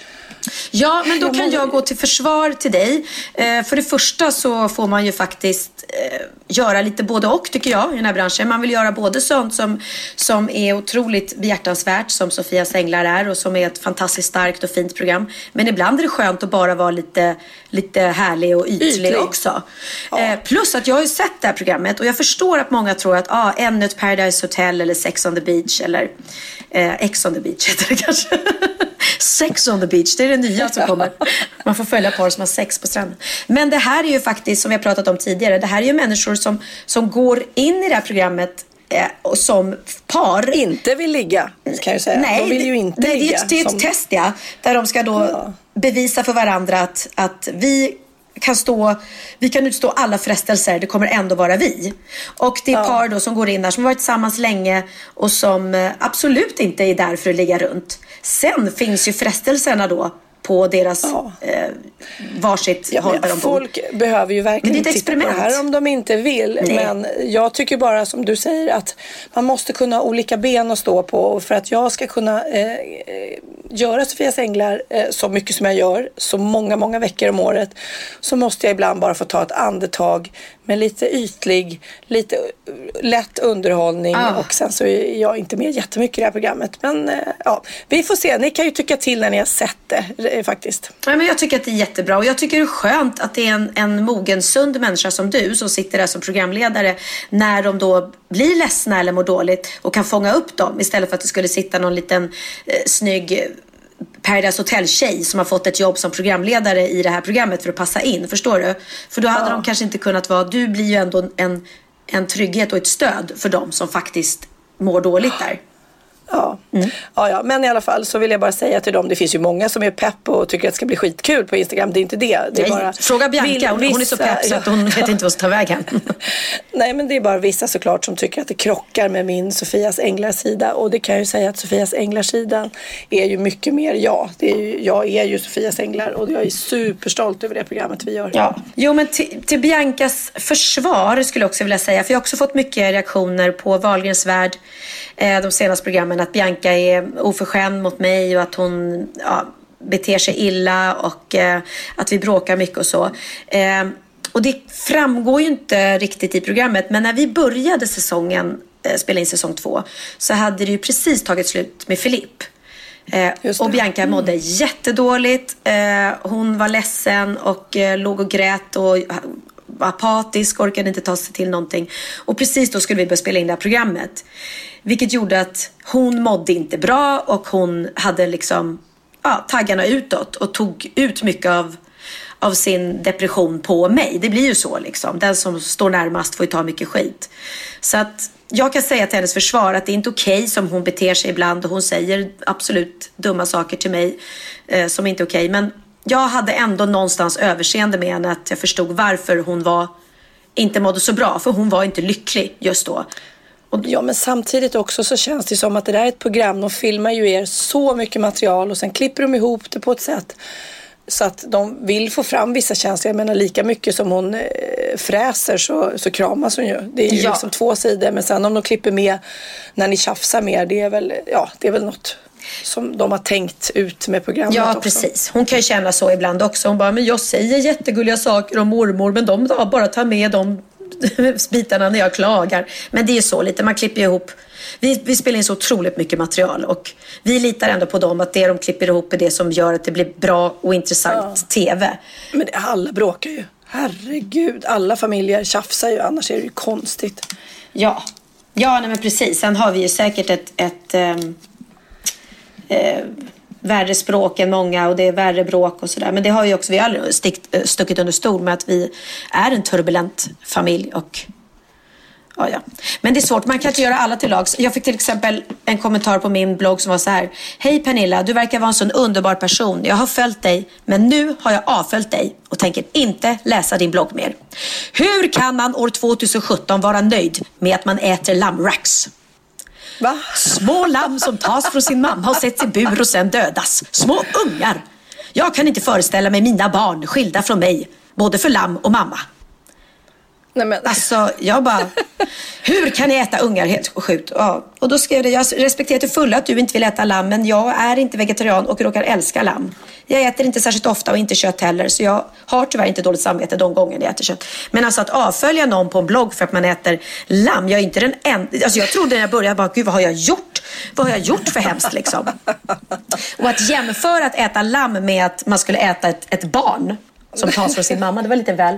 Ja, men då kan jag gå till försvar till dig. Eh, för det första så får man ju faktiskt eh, göra lite både och tycker jag i den här branschen. Man vill göra både sånt som, som är otroligt behjärtansvärt som Sofias änglar är och som är ett fantastiskt starkt och fint program. Men ibland är det skönt att bara vara lite, lite härlig och ytlig, Ytlig. också. Eh, plus att jag har ju sett det här programmet och jag förstår att många tror att ah, ännu ett Paradise Hotel eller Sex on the Beach eller eh, Ex on the Beach heter det kanske. Sex on the beach, det är det nya som kommer. Man får följa par som har sex på stranden. Men det här är ju faktiskt, som vi har pratat om tidigare, det här är ju människor som, som går in i det här programmet eh, och som par. inte vill ligga kan jag säga. Nej, de vill ju inte nej, det är ligga. ett, det är ett som- test ja. Där de ska då Ja. bevisa för varandra att, att vi kan stå, vi kan utstå alla frestelser, det kommer ändå vara vi. Och det är ja. par då som går in där som har varit tillsammans länge och som eh, absolut inte är där för att ligga runt. Sen finns ju frestelserna då på deras ja. eh, varsitt ja, håll Folk behöver ju verkligen men det är ett titta på det här om de inte vill. Nej. Men jag tycker bara som du säger att man måste kunna ha olika ben att stå på. Och för att jag ska kunna eh, göra Sofias Änglar eh, så mycket som jag gör, så många, många veckor om året, så måste jag ibland bara få ta ett andetag med lite ytlig, lite lätt underhållning ah. och sen så är jag inte med jättemycket i det här programmet. Men eh, ja, vi får se. Ni kan ju tycka till när ni har sett det eh, faktiskt. Ja, men jag tycker att det är jättebra och jag tycker det är skönt att det är en, en mogen, sund människa som du som sitter där som programledare när de då blir ledsna eller mår dåligt och kan fånga upp dem istället för att det skulle sitta någon liten eh, snygg Paradise Hotel-tjej som har fått ett jobb som programledare i det här programmet för att passa in. Förstår du? För då hade ja. de kanske inte kunnat vara... Du blir ju ändå en, en trygghet och ett stöd för dem som faktiskt mår dåligt där. Ja. Mm. ja, ja, men i alla fall så vill jag bara säga till dem, det finns ju många som är pepp och tycker att det ska bli skitkul på Instagram. Det är inte det. det är Nej, bara fråga Bianca, hon, vissa, hon är så pepp så att hon vet inte vad som tar vägen. Nej, men det är bara vissa såklart som tycker att det krockar med min Sofias Änglar-sida. Och det kan jag ju säga att Sofias Änglar-sidan är ju mycket mer jag. Det är ju, jag är ju Sofias Änglar och jag är superstolt över det programmet vi gör. Ja. Jo, men till, till Biancas försvar skulle jag också vilja säga, för jag har också fått mycket reaktioner på Wahlgrens värld eh, de senaste programmen att Bianca är oförskämd mot mig och att hon ja, beter sig illa och eh, att vi bråkar mycket och så. Eh, och det framgår ju inte riktigt i programmet men när vi började säsongen, eh, spela in säsong två så hade det ju precis tagit slut med Filip. Eh, och Bianca mådde mm. jättedåligt. Eh, hon var ledsen och eh, låg och grät och apatisk, orkade inte ta sig till någonting. Och precis då skulle vi börja spela in det här programmet. Vilket gjorde att hon mådde inte bra och hon hade liksom ja, taggarna utåt och tog ut mycket av, av sin depression på mig. Det blir ju så liksom. Den som står närmast får ju ta mycket skit. Så att jag kan säga till hennes försvar att det är inte okej okay som hon beter sig ibland och hon säger absolut dumma saker till mig eh, som inte är okej. Okay. Men jag hade ändå någonstans överseende med henne att jag förstod varför hon var inte mådde så bra. För hon var inte lycklig just då. Och, ja, men samtidigt också så känns det som att det där är ett program. De filmar ju er så mycket material och sen klipper de ihop det på ett sätt så att de vill få fram vissa känslor. Jag menar lika mycket som hon eh, fräser så, så kramas hon ju. Det är ju ja. liksom två sidor. Men sen om de klipper med när ni tjafsar mer, det är väl, ja, det är väl något som de har tänkt ut med programmet Ja, också. precis. Hon kan ju känna så ibland också. Hon bara, men jag säger jättegulliga saker om mormor, men de bara tar med de bitarna när jag klagar. Men det är så lite, man klipper ihop. Vi, vi spelar in så otroligt mycket material och vi litar ändå på dem att det de klipper ihop är det som gör att det blir bra och intressant ja. TV. Men alla bråkar ju. Herregud, alla familjer tjafsar ju, annars är det ju konstigt. Ja, ja nej men precis. Sen har vi ju säkert ett, ett ähm, eh, värre språk än många och det är värre bråk och sådär. Men det har ju också vi har aldrig stickt, eh, stuckit under stol med att vi är en turbulent familj och Ja, ja. Men det är svårt, man kan inte göra alla till lags. Jag fick till exempel en kommentar på min blogg som var så här. Hej Pernilla, du verkar vara en sån underbar person. Jag har följt dig, men nu har jag avföljt dig och tänker inte läsa din blogg mer. Hur kan man år 2017 vara nöjd med att man äter lammracks? Va? Små lamm som tas från sin mamma och sätts i bur och sen dödas. Små ungar. Jag kan inte föreställa mig mina barn skilda från mig, både för lamm och mamma. Nej, men... Alltså, jag bara, hur kan ni äta ungar helt sjukt? Ja. Och då skrev det, jag respekterar till fulla att du inte vill äta lamm, men jag är inte vegetarian och råkar älska lamm. Jag äter inte särskilt ofta och inte kött heller, så jag har tyvärr inte dåligt samvete de gånger jag äter kött. Men alltså att avfölja någon på en blogg för att man äter lamm, jag är inte den enda. Alltså jag trodde när jag började, bara, gud vad har jag gjort? Vad har jag gjort för hemskt liksom? Och att jämföra att äta lamm med att man skulle äta ett, ett barn som tas från sin mamma, det var lite väl.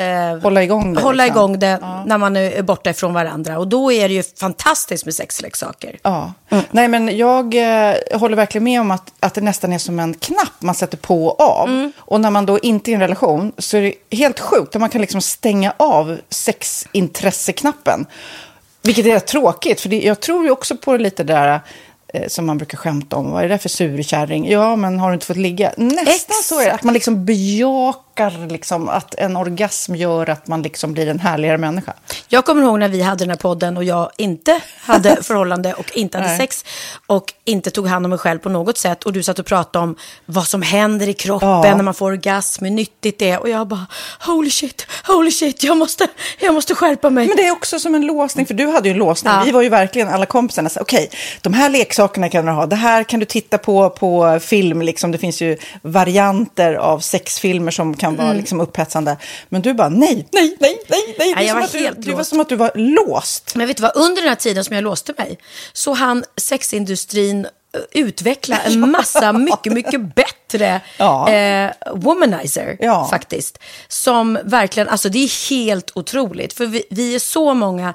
eh, Hålla igång det, hålla liksom. igång det när man är borta ifrån varandra. Och då är det ju fantastiskt med sexleksaker. Ja. Nej, men jag eh, håller verkligen med om att, att det nästan är som en knapp man sätter på och av. Mm. Och när man då inte är i en relation så är det helt sjukt att man kan liksom stänga av sexintresseknappen. Vilket är rätt tråkigt, för det, jag tror ju också på lite det där eh, som man brukar skämta om. Vad är det för surkärring? Ja, men har du inte fått ligga? Nästan Exakt. så är det. Att man liksom bejakar liksom, att en orgasm gör att man liksom blir en härligare människa. Jag kommer ihåg när vi hade den här podden och jag inte hade förhållande och inte hade Nej. sex och inte tog hand om mig själv på något sätt. Och du satt och pratade om vad som händer i kroppen Ja. när man får orgasm, hur nyttigt det är. Och jag bara, holy shit, holy shit, jag måste, jag måste skärpa mig. Men det är också som en låsning, för du hade ju en låsning. Ja. Vi var ju verkligen alla kompisarna. Okej, de här leksakerna kan du ha. Det här kan du titta på på film. Liksom. Det finns ju varianter av sexfilmer som kan vara liksom, upphetsande. Men du bara, nej, nej, nej, nej, nej. Det, är jag var att du, helt det var som att du var låst. Men vet du vad, under den här tiden som jag låste mig så hann sexindustrin eh, utveckla en massa mycket, mycket bättre Ja. eh, womanizer Ja. faktiskt. Som verkligen, alltså det är helt otroligt. För vi, vi är så många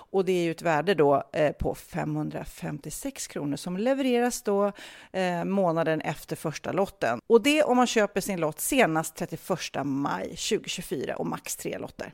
Och det är ju ett värde då eh, på 556 kronor som levereras då eh, månaden efter första lotten. Och det om man köper sin lott senast 31 maj 2024 och max tre lotter.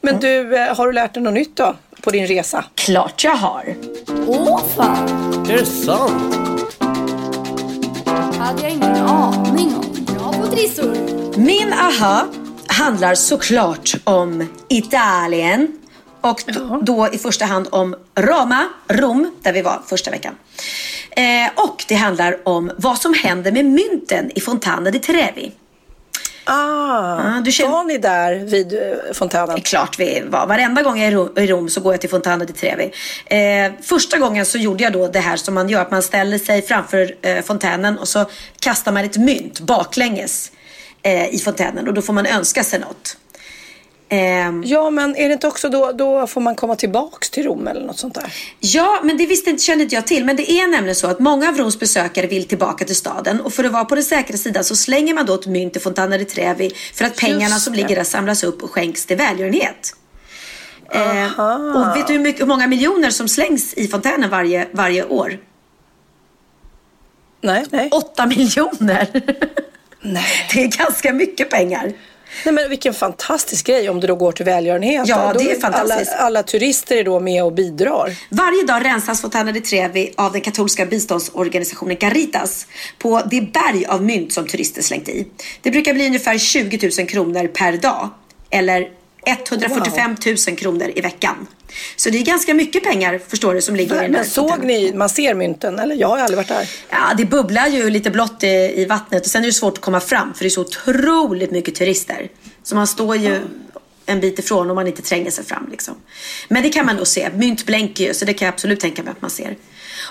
Men du, eh, har du lärt dig något nytt då på din resa? Klart jag har. Åh fan! Är det sant? hade jag ingen aning om. Bra på trissor. Min aha handlar såklart om Italien. Och då i första hand om Roma, Rom, där vi var första veckan. Eh, och det handlar om vad som händer med mynten i Fontana di Trevi. Ah, ja, du känner... var ni där vid eh, fontänen? Det är klart vi var. Varenda gång jag är i Rom så går jag till Fontana di Trevi. Eh, första gången så gjorde jag då det här som man gör, att man ställer sig framför eh, fontänen och så kastar man ett mynt baklänges eh, i fontänen och då får man önska sig något. Ehm, Ja, men är det inte också då, då får man komma tillbaks till Rom eller något sånt där? Ja, men det visste inte, kände inte jag till. Men det är nämligen så att många av Roms besökare vill tillbaka till staden. Och för att vara på den säkra sidan så slänger man då ett mynt i Fontana di Trevi för att pengarna som ligger där samlas upp och skänks till välgörenhet. Eh, och vet du hur, mycket, hur många miljoner som slängs i fontänen varje, varje år? Nej, nej. Åtta miljoner! Nej. Det är ganska mycket pengar. Nej men vilken fantastisk grej om det då går till välgörenhet. Ja, Då det är fantastiskt. Alla, alla turister är då med och bidrar. Varje dag rensas Fontana di Trevi av den katolska biståndsorganisationen Caritas på det berg av mynt som turister slängt i. Det brukar bli ungefär 20 000 kronor per dag eller 145 000 kronor i veckan. Så det är ganska mycket pengar förstår du som ligger i den Men såg ni, man ser mynten eller? Jag har aldrig varit där. Ja, det bubblar ju lite blått i, i vattnet och sen är det svårt att komma fram för det är så otroligt mycket turister. Så man står ju en bit ifrån om man inte tränger sig fram liksom. Men det kan man nog se. Mynt blänker ju så det kan jag absolut tänka mig att man ser.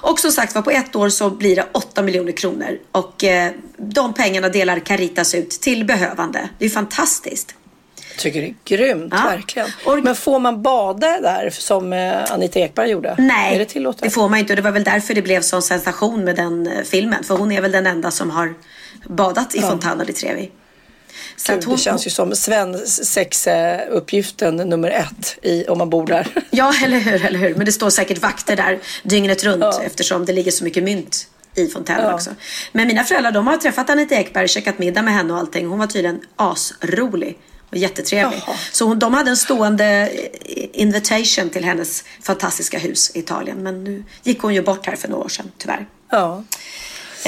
Och som sagt var på ett år så blir det 8 miljoner kronor och eh, de pengarna delar Caritas ut till behövande. Det är fantastiskt. Tycker det är grymt, Ja. verkligen. Men får man bada där som eh, Anita Ekberg gjorde? Nej, Är det tillåtet? det får man inte och det var väl därför det blev sån sensation med den eh, filmen. För hon är väl den enda som har badat i Fontana di Trevi. Så Gud, hon, det känns ju som svensexuppgiften nummer ett i, om man bor där. Ja, eller hur, eller hur. Men det står säkert vakter där dygnet runt Ja. eftersom det ligger så mycket mynt i fontänen Ja. också. Men mina föräldrar de har träffat Anita Ekberg, käkat middag med henne och allting. Hon var tydligen asrolig och jättetrevlig. Jaha. Så hon, de hade en stående eh, invitation till hennes fantastiska hus i Italien. Men nu gick hon ju bort här för några år sedan, tyvärr. Ja.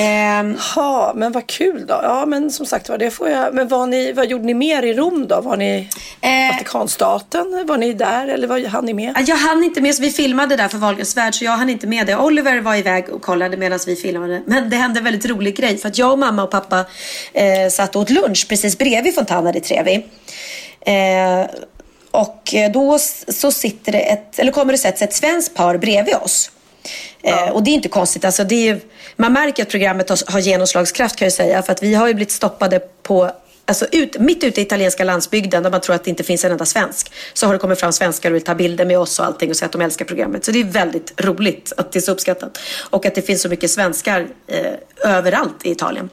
Ehm, Ha, men vad kul då. Ja, men som sagt var, det får jag. Men var ni, vad gjorde ni mer i Rom då? Var ni Eh. Vatikanstaten? Var ni där eller var hann ni med? Jag hann inte med, så vi filmade där för Wahlgrens värld så jag hann inte med det. Oliver var iväg och kollade medan vi filmade. Men det hände en väldigt rolig grej för att jag och mamma och pappa eh, satt och åt lunch precis bredvid Fontana di Trevi. Eh, och då så sitter det ett, eller kommer det sätts ett svenskt par bredvid oss. Eh, och det är inte konstigt. Alltså det är, man märker att programmet har, har genomslagskraft kan jag säga. För att vi har ju blivit stoppade på Alltså ut, mitt ute i italienska landsbygden där man tror att det inte finns en enda svensk. Så har det kommit fram svenskar och vill ta bilder med oss och allting och säga att de älskar programmet. Så det är väldigt roligt att det är så uppskattat. Och att det finns så mycket svenskar eh, överallt i Italien.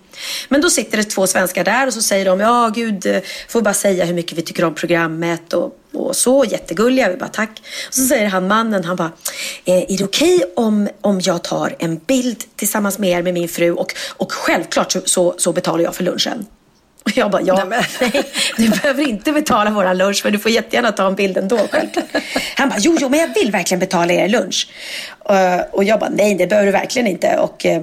Men då sitter det två svenskar där och så säger de ja gud, eh, får bara säga hur mycket vi tycker om programmet och, och så jättegulliga. Vi bara tack. Och så säger han mannen, han bara, eh, är det okej om, om jag tar en bild tillsammans med er med min fru och, och självklart så, så, så betalar jag för lunchen. Och jag bara, ja, Nej, nej, du behöver inte betala våran lunch men du får jättegärna ta en bild ändå självklart. Han bara, jo, jo, men jag vill verkligen betala er lunch. Eh, och jag bara, nej, det behöver du verkligen inte. Och eh,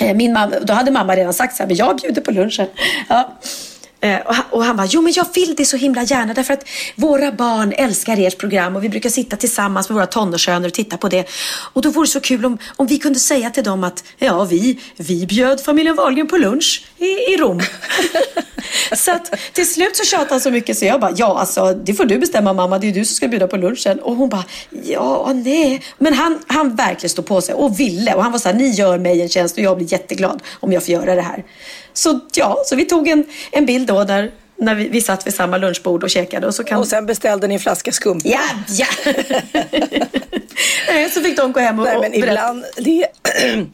eh, min mamma, då hade mamma redan sagt så här, men jag bjuder på lunchen. Ja. Eh, och han, och han bara, jo men jag vill det så himla gärna därför att våra barn älskar ert program och vi brukar sitta tillsammans med våra tonårssöner och titta på det. Och då vore det så kul om, om vi kunde säga till dem att ja, vi, vi bjöd familjen Wahlgren på lunch i, i Rom. så att till slut så tjatade han så mycket så jag bara, ja alltså det får du bestämma mamma, det är du som ska bjuda på lunchen. Och hon bara, ja nej. Men han, han verkligen stod på sig och ville och han var så här, ni gör mig en tjänst och jag blir jätteglad om jag får göra det här. Så ja, så vi tog en, en bild då där när vi, vi satt vid samma lunchbord och käkade och så kan Och sen beställde ni en flaska skumpa. Ja, ja! Så fick de gå hem och, Nej, och men berätta. ibland, det,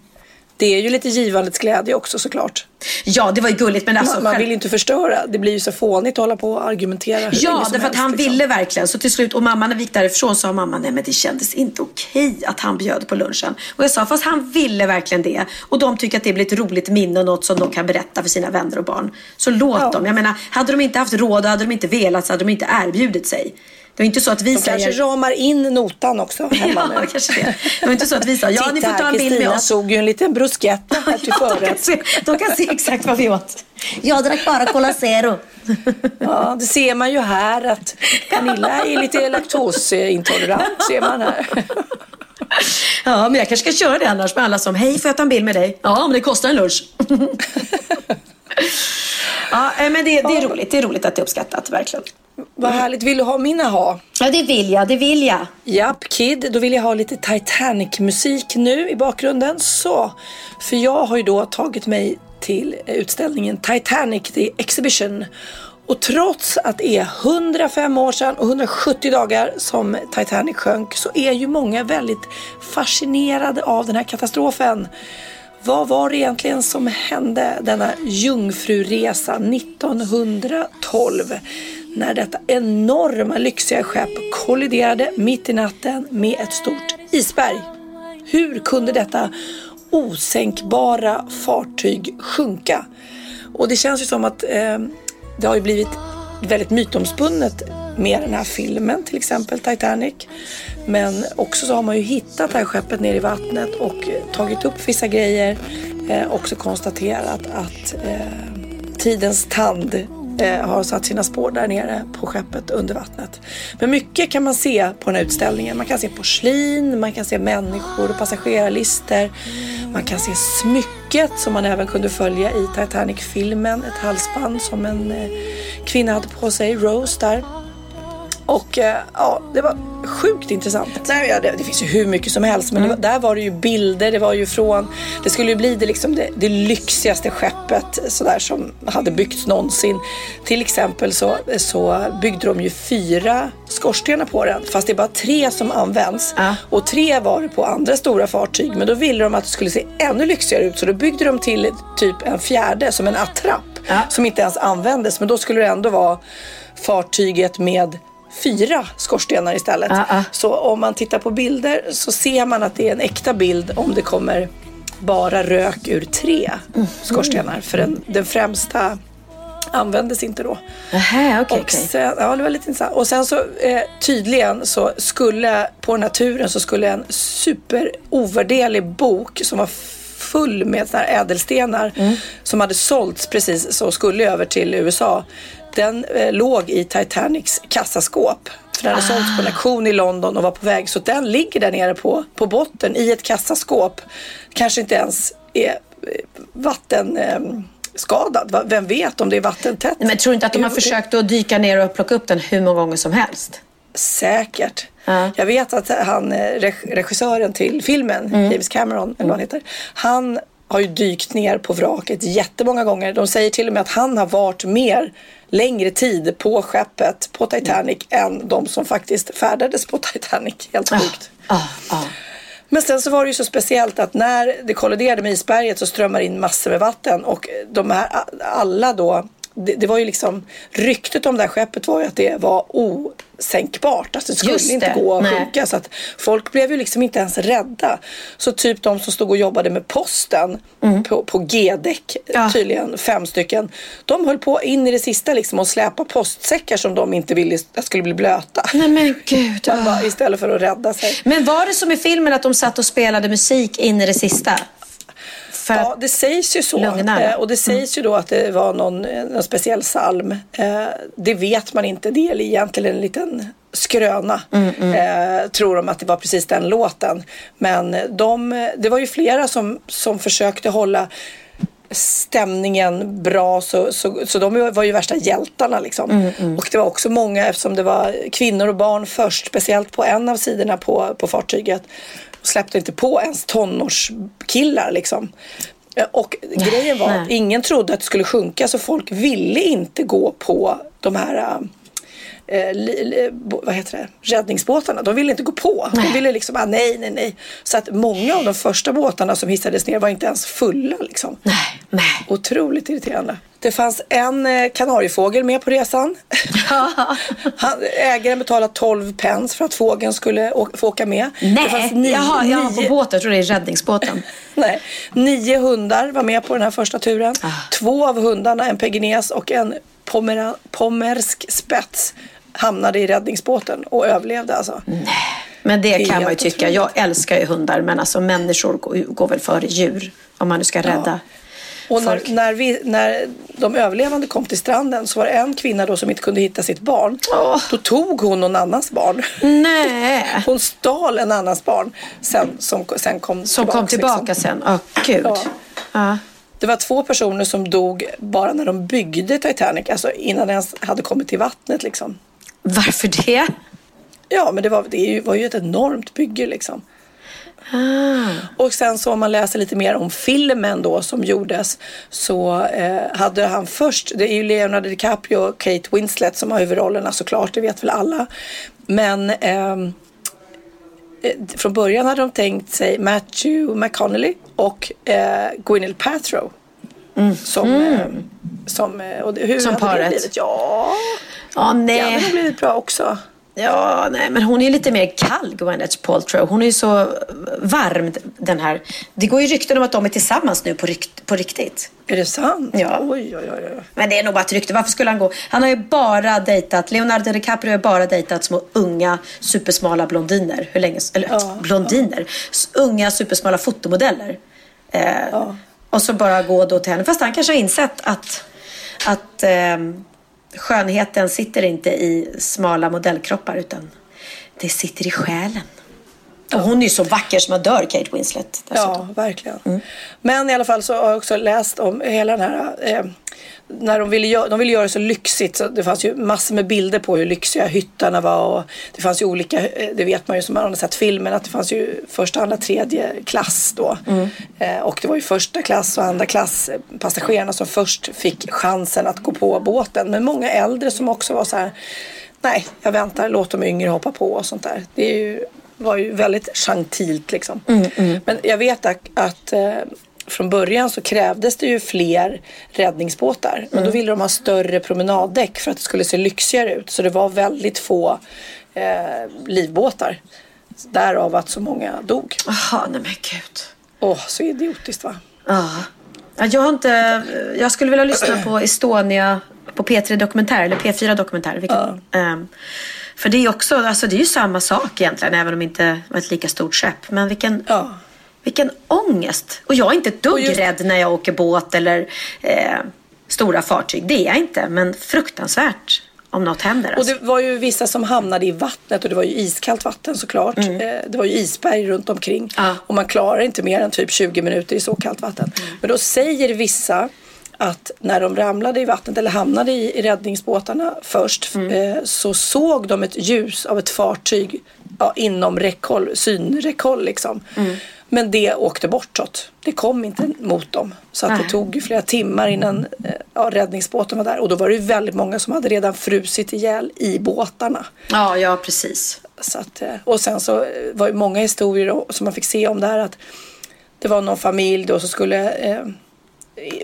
det är ju lite givandets glädje också såklart. Ja, det var ju gulligt men alltså man, man vill ju inte förstöra. Det blir ju så fånigt att hålla på och argumentera hur Ja, därför att helst, han liksom. ville verkligen. Så till slut, och mamma när vi gick därifrån sa mamma, nej men det kändes inte okej att han bjöd på lunchen. Och jag sa, fast han ville verkligen det. Och de tycker att det blir ett roligt minne och något som de kan berätta för sina vänner och barn. Så låt Ja. dem. Jag menar, hade de inte haft råd och hade de inte velat så hade de inte erbjudit sig. Det var inte så att vi De säger... kanske ramar in notan också hemma Ja, nu. kanske det. Det var inte så att vi sa, ja ni får ta en bild med oss. såg ju en liten bruschetta här till Ja, de, kan förrätt. se, de kan se exakt vad vi åt. Jag drack bara Cola Zero. Ja, det ser man ju här att Pernilla är lite laktosintolerant, ser man här. Ja, men jag kanske ska köra det annars med alla som, hej får jag ta en bild med dig? Ja, men det kostar en lunch. ja, eh, men det, det är roligt. Det är roligt att det är uppskattat, verkligen. Vad härligt. Vill du ha min aha? Ja, det vill jag. Det vill jag. Japp, Kid. Då vill jag ha lite Titanic-musik nu i bakgrunden. Så, för jag har ju då tagit mig till utställningen Titanic The Exhibition. Och trots att det är 105 år sedan och 170 dagar som Titanic sjönk så är ju många väldigt fascinerade av den här katastrofen. Vad var det egentligen som hände denna jungfruresa 1912 när detta enorma lyxiga skepp kolliderade mitt i natten med ett stort isberg? Hur kunde detta osänkbara fartyg sjunka? Och det känns ju som att eh, det har ju blivit väldigt mytomspunnet med den här filmen, till exempel Titanic. Men också så har man ju hittat det här skeppet nere i vattnet och tagit upp vissa grejer. Eh, också konstaterat att eh, tidens tand eh, har satt sina spår där nere på skeppet under vattnet. Men mycket kan man se på den här utställningen. Man kan se porslin, man kan se människor och passagerarlister. Man kan se smycket som man även kunde följa i Titanic-filmen. Ett halsband som en eh, kvinna hade på sig, Rose där. Och eh, ja, det var sjukt intressant. Nej, ja, det, det, finns ju hur mycket som helst men mm. var, där var det ju bilder, det var ju från, det skulle ju bli det, liksom det, det lyxigaste skeppet sådär som hade byggts någonsin. Till exempel så, så byggde de ju fyra skorstenar på den fast det är bara tre som används. Ja. Och tre var det på andra stora fartyg men då ville de att det skulle se ännu lyxigare ut så då byggde de till typ en fjärde som en attrapp ja. som inte ens användes men då skulle det ändå vara fartyget med fyra skorstenar istället. Uh -uh. Så om man tittar på bilder så ser man att det är en äkta bild om det kommer bara rök ur tre mm. skorstenar. För den, den främsta användes inte då. Aha, okay, och sen, ja, det var lite intressant. Och sen så eh, tydligen så skulle på den här turen så skulle en super ovärderlig bok som var full med såna här ädelstenar mm. som hade sålts precis så skulle över till USA den eh, låg i Titanics kassaskåp. För den hade ah. sålts på en auktion i London och var på väg. Så den ligger där nere på, på botten i ett kassaskåp. Kanske inte ens är vatten... Eh, skadad. Vem vet om det är vattentätt? Men tror du inte att de har försökt att dyka ner och plocka upp den hur många gånger som helst? Säkert. Ja. Jag vet att han, eh, regissören till filmen, mm. James Cameron, eller vad han heter, han har ju dykt ner på vraket jättemånga gånger. De säger till och med att han har varit mer längre tid på skeppet på Titanic mm. än de som faktiskt färdades på Titanic. Helt ah, sjukt. Ah, ah, ah. Men sen så var det ju så speciellt att när det kolliderade med isberget så strömmar in massor med vatten och de här alla då det, det, var ju liksom ryktet om det här skeppet var ju att det var osänkbart. Alltså det skulle det. inte gå att Nej. sjunka. Så att folk blev ju liksom inte ens rädda. Så typ de som stod och jobbade med posten mm. på, på G-däck, ja. tydligen fem stycken. De höll på in i det sista liksom och släpa postsäckar som de inte ville skulle bli blöta. Nej men gud. Bara, istället för att rädda sig. Men var det som i filmen att de satt och spelade musik in i det sista? Ja, det sägs ju så. Eh, och det sägs mm. ju då att det var någon, någon speciell psalm. Eh, det vet man inte. Det är egentligen en liten skröna. Mm, mm. Eh, tror de att det var precis den låten. Men de, det var ju flera som, som försökte hålla stämningen bra så, så, så de var ju värsta hjältarna liksom. Mm, mm. Och det var också många eftersom det var kvinnor och barn först, speciellt på en av sidorna på, på fartyget släppte inte på ens tonårskillar liksom. Och grejen var att ingen trodde att det skulle sjunka så folk ville inte gå på de här eh, li, vad heter det? räddningsbåtarna. De ville inte gå på. De ville liksom, ah, nej, nej, nej. Så att många av de första båtarna som hissades ner var inte ens fulla. Liksom. Nej, nej. Otroligt irriterande. Det fanns en eh, kanariefågel med på resan. Han, ägaren betalade 12 pence för att fågeln skulle å, få åka med. Nej, det fanns nio, Jaha, jag var på båten. Jag tror det är räddningsbåten. Nej, nio hundar var med på den här första turen. Ah. Två av hundarna, en pekines och en pomera, pomersk spets hamnade i räddningsbåten och överlevde alltså. Nej. Men det, kan man ju tycka. Jag älskar ju hundar men alltså människor går, väl före djur om man nu ska rädda. Ja. Och när, när, vi, när de överlevande kom till stranden så var det en kvinna då som inte kunde hitta sitt barn. Oh. Då tog hon någon annans barn. Nej. Hon stal en annans barn sen, som sen kom som tillbaka. Som kom tillbaka liksom. sen? Oh, gud. Ja. Ah. Det var två personer som dog bara när de byggde Titanic, alltså innan den ens hade kommit till vattnet liksom. Varför det? Ja, men det var, det var ju ett enormt bygge liksom. Ah. Och sen så om man läser lite mer om filmen då som gjordes så eh, hade han först, det är ju Leonardo DiCaprio och Kate Winslet som har huvudrollerna såklart, det vet väl alla. Men ehm, eh, från början hade de tänkt sig Matthew McConnelly och eh, Gwyneth Paltrow. Som, eh, som, eh, och hur Mm. Som paret. det blivit? Ja, Ja, det nej. hade nog blivit bra också. Ja, nej, men hon är lite mer kall, Gwyneth Paltrow. Hon är ju så varm, den här. Det går ju rykten om att de är tillsammans nu på, rykt, på riktigt. Är det sant? Ja. Oj, oj, oj. Men det är nog bara ett rykte. Varför skulle han gå? Han har ju bara dejtat, Leonardo DiCaprio har bara dejtat små unga supersmala blondiner. Hur länge? Eller Ja. blondiner? S- Unga supersmala fotomodeller. Eh, Ja. Och så bara gå då till henne. Fast han kanske har insett att, att ehm, skönheten sitter inte i smala modellkroppar utan det sitter i själen. Och hon är ju så vacker som man dör, Kate Winslet. dessutom. Ja, verkligen. Men i alla fall så har jag också läst om hela den här eh, när de ville, göra, de ville göra det så lyxigt så det fanns ju massor med bilder på hur lyxiga hyttarna var och det fanns ju olika, eh, det vet man ju som man har sett filmen att det fanns ju första, andra, tredje klass då. Eh, och det var ju första klass och andra klass eh, passagerarna som först fick chansen att gå på båten. Men många äldre som också var så här, nej jag väntar, låt de yngre hoppa på och sånt där. Det ju, var ju väldigt gentilt liksom. Men jag vet att, att eh, från början så krävdes det ju fler räddningsbåtar. Men då ville de ha större promenaddäck för att det skulle se lyxigare ut. Så det var väldigt få eh, livbåtar. Därav att så många dog. Jaha, nej men gud. Åh, så idiotiskt va? Ja. Ja, Jag har inte... Jag skulle vilja lyssna på Estonia på P3 Dokumentär eller P4 Dokumentär. Vilket, ehm, för det är också, alltså det är ju samma sak egentligen även om det inte var ett lika stort skepp. Men vilken, Ja. Vilken ångest. Och jag är inte ett dugg Och just- rädd när jag åker båt eller eh, stora fartyg. Det är jag inte. Men fruktansvärt om något händer. Och Alltså. det var ju vissa som hamnade i vattnet och det var ju iskallt vatten såklart. Eh, Det var ju isberg runt omkring. Ja. Och man klarar inte mer än typ 20 minuter i så kallt vatten. Men då säger vissa att när de ramlade i vattnet eller hamnade i, räddningsbåtarna först eh, så såg de ett ljus av ett fartyg ja, inom räckhåll, synräckhåll liksom. Men det åkte bortåt. Det kom inte mot dem. Så att det tog flera timmar innan eh, ja, räddningsbåten var där. Och då var det väldigt många som hade redan frusit ihjäl i båtarna. Ja, ja, precis. Så att, eh, och sen så eh, var det många historier som man fick se om det här att det var någon familj då som skulle eh,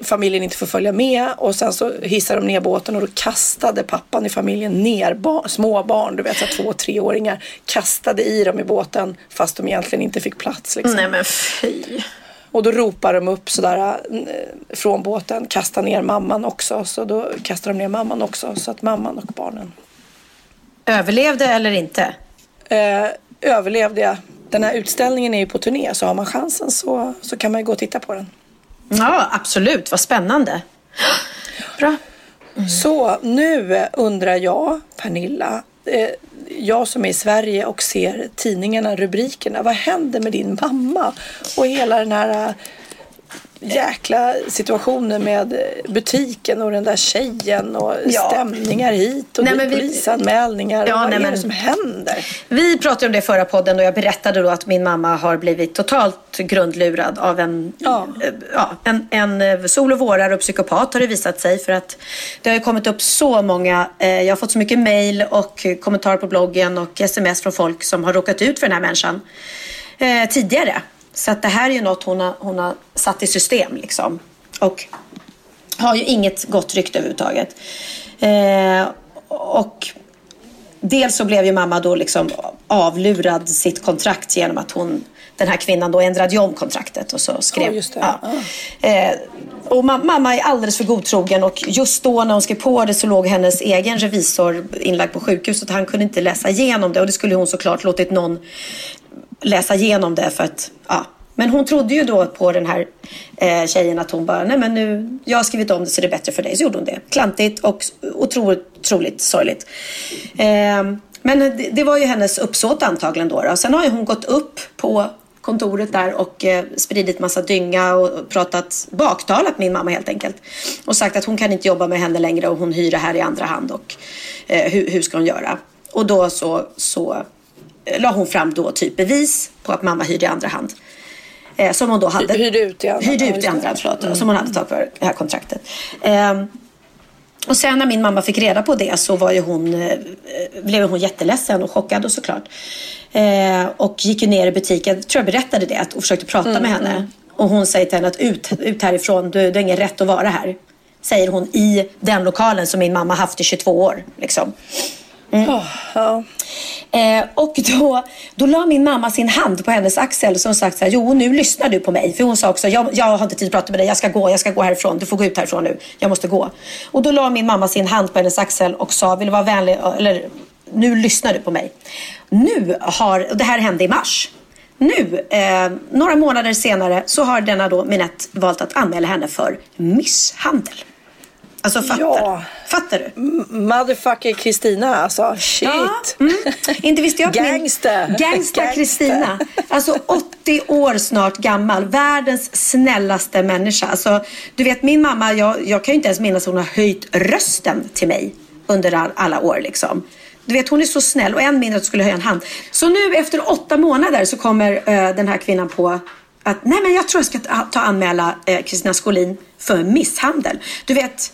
familjen inte få följa med och sen så hissade de ner båten och då kastade pappan i familjen ner barn, små barn, du vet så här två treåringar kastade i dem i båten fast de egentligen inte fick plats liksom. Nej men fy. Och då ropar de upp sådär eh, från båten, kasta ner mamman också. Så då kastar de ner mamman också så att mamman och barnen Överlevde eller inte? eh, överlevde jag. Den här utställningen är ju på turné så har man chansen så, så kan man ju gå och titta på den. Ja, absolut. Vad spännande. Bra. Mm. Så nu undrar jag, Pernilla, eh, jag som är i Sverige och ser tidningarna, rubrikerna, vad händer med din mamma? Och hela den här eh, jäkla situationen med butiken och den där tjejen och Ja. stämningar hit och Nej, dit, vi- polisanmälningar. Ja, vad nej, är men- det som händer? Vi pratade om det i förra podden och jag berättade då att min mamma har blivit totalt grundlurad av en, Ja. eh, ja, en, en eh, sol och vårare och psykopat har det visat sig. För att det har ju kommit upp så många, eh, jag har fått så mycket mail och kommentarer på bloggen och sms från folk som har råkat ut för den här människan eh, tidigare. Så att det här är ju något hon har, hon har satt i system liksom. Och har ju inget gott rykte överhuvudtaget. Eh, och dels så blev ju mamma då liksom avlurad sitt kontrakt genom att hon, den här kvinnan då ändrade ju om kontraktet och så skrev. Ja, det. Ja. Eh, och ma- mamma är alldeles för godtrogen och just då när hon skrev på det så låg hennes egen revisor inlagd på sjukhuset. Han kunde inte läsa igenom det och det skulle hon såklart låtit någon läsa igenom det för att, ja. Men hon trodde ju då på den här eh, tjejen att hon bara, nej men nu, jag har skrivit om det så det är bättre för dig. Så gjorde hon det. Klantigt och otroligt, otroligt sorgligt. Eh, men det, det var ju hennes uppsåt antagligen då, då. Sen har ju hon gått upp på kontoret där och eh, spridit massa dynga och pratat, baktalat min mamma helt enkelt. Och sagt att hon kan inte jobba med henne längre och hon hyr det här i andra hand och eh, hur, hur ska hon göra? Och då så, så la hon fram då typ bevis på att mamma hyrde i andra hand. Eh, som hon då hade. Hyrde ut i andra Hyrde ut i andra hand, förlåt. Som hon hade tagit för det här kontraktet. Eh, och sen när min mamma fick reda på det så var ju hon, eh, blev hon jätteledsen och chockad och såklart. Eh, och gick ju ner i butiken, tror jag berättade det, och försökte prata Mm, med henne. Och hon säger till henne att ut, ut härifrån, du, du har ingen rätt att vara här. Säger hon i den lokalen som min mamma haft i 22 år. Liksom. Eh, och då, då la min mamma sin hand på hennes axel som sagt så här, jo nu lyssnar du på mig. För hon sa också, jag, jag har inte tid att prata med dig, jag ska gå, jag ska gå härifrån, du får gå ut härifrån nu, jag måste gå. Och då la min mamma sin hand på hennes axel och sa, vill du vara vänlig, eller nu lyssnar du på mig. Nu har, och det här hände i mars. Nu, eh, några månader senare, så har denna då Minette valt att anmäla henne för misshandel. Alltså fattar, Ja. fattar du? Motherfucker Kristina alltså. Shit. Ja, mm. Inte visste jag min-. Gangsta Gangster. Kristina. Alltså 80 år snart gammal. Världens snällaste människa. Alltså, du vet min mamma, jag, jag kan ju inte ens minnas att hon har höjt rösten till mig under all, alla år liksom. Du vet hon är så snäll och än mindre att hon skulle höja en hand. Så nu efter åtta månader så kommer eh, den här kvinnan på att nej men jag tror jag ska ta, anmäla eh, Kristina Skolin för misshandel. Du vet.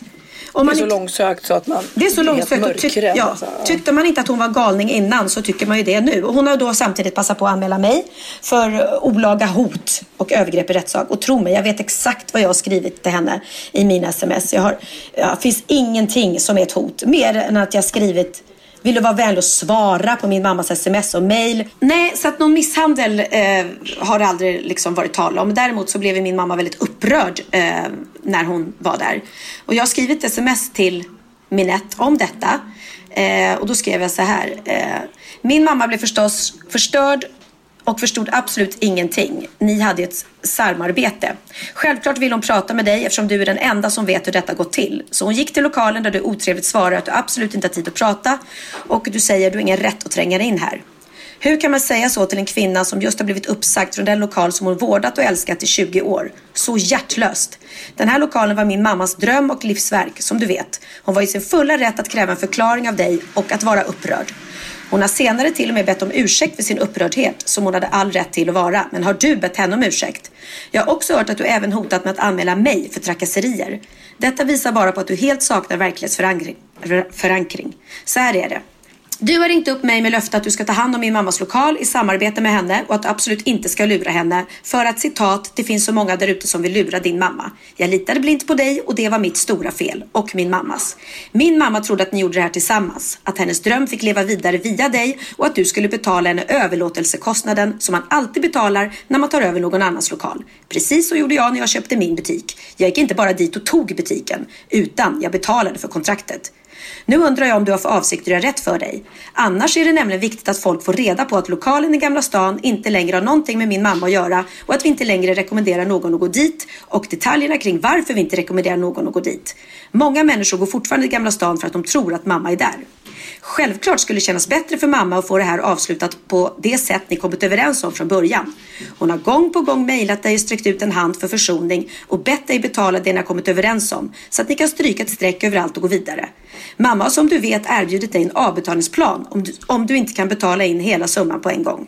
Om Det är man så långsökt så att man det är så långsökt. och tyck- ja, alltså. Tyckte man inte att hon var galning innan så tycker man ju det nu. Och hon har då samtidigt passat på att anmäla mig för eh, olaga hot och övergrepp i rättssak. Och tro mig, jag vet exakt vad jag har skrivit till henne i mina sms. Jag har, ja, det finns ingenting som är ett hot. Mer än att jag skrivit vill du vara vänlig och svara på min mammas sms och mail? Nej, så att någon misshandel eh, har det aldrig liksom varit tal om. Däremot så blev min mamma väldigt upprörd eh, när hon var där. Och jag har skrivit sms till Minette om detta. Eh, och då skrev jag så här. Eh, min mamma blev förstås förstörd och förstod absolut ingenting. Ni hade ett samarbete. Självklart vill hon prata med dig eftersom du är den enda som vet hur detta gått till. Så hon gick till lokalen där du otrevligt svarar att du absolut inte har tid att prata och du säger att du har ingen rätt att tränga dig in här. Hur kan man säga så till en kvinna som just har blivit uppsagd från den lokal som hon vårdat och älskat i 20 år? Så hjärtlöst. Den här lokalen var min mammas dröm och livsverk, som du vet. Hon var i sin fulla rätt att kräva en förklaring av dig och att vara upprörd. Hon har senare till och med bett om ursäkt för sin upprördhet, som hon hade all rätt till att vara. Men har du bett henne om ursäkt? Jag har också hört att du även hotat med att anmäla mig för trakasserier. Detta visar bara på att du helt saknar verklighetsförankring. Förankring. Så här är det. Du har ringt upp mig med löfte att du ska ta hand om min mammas lokal i samarbete med henne och att du absolut inte ska lura henne för att citat, det finns så många där ute som vill lura din mamma. Jag litade blint på dig och det var mitt stora fel och min mammas. Min mamma trodde att ni gjorde det här tillsammans, att hennes dröm fick leva vidare via dig och att du skulle betala henne överlåtelsekostnaden som man alltid betalar när man tar över någon annans lokal. Precis så gjorde jag när jag köpte min butik. Jag gick inte bara dit och tog butiken, utan jag betalade för kontraktet. Nu undrar jag om du har för avsikt att göra rätt för dig. Annars är det nämligen viktigt att folk får reda på att lokalen i Gamla stan inte längre har någonting med min mamma att göra och att vi inte längre rekommenderar någon att gå dit och detaljerna kring varför vi inte rekommenderar någon att gå dit. Många människor går fortfarande i Gamla stan för att de tror att mamma är där. Självklart skulle det kännas bättre för mamma att få det här avslutat på det sätt ni kommit överens om från början. Hon har gång på gång mejlat dig och sträckt ut en hand för försoning och bett dig betala det ni har kommit överens om så att ni kan stryka ett streck överallt och gå vidare. Mamma har som du vet erbjudit dig en avbetalningsplan om du, om du inte kan betala in hela summan på en gång.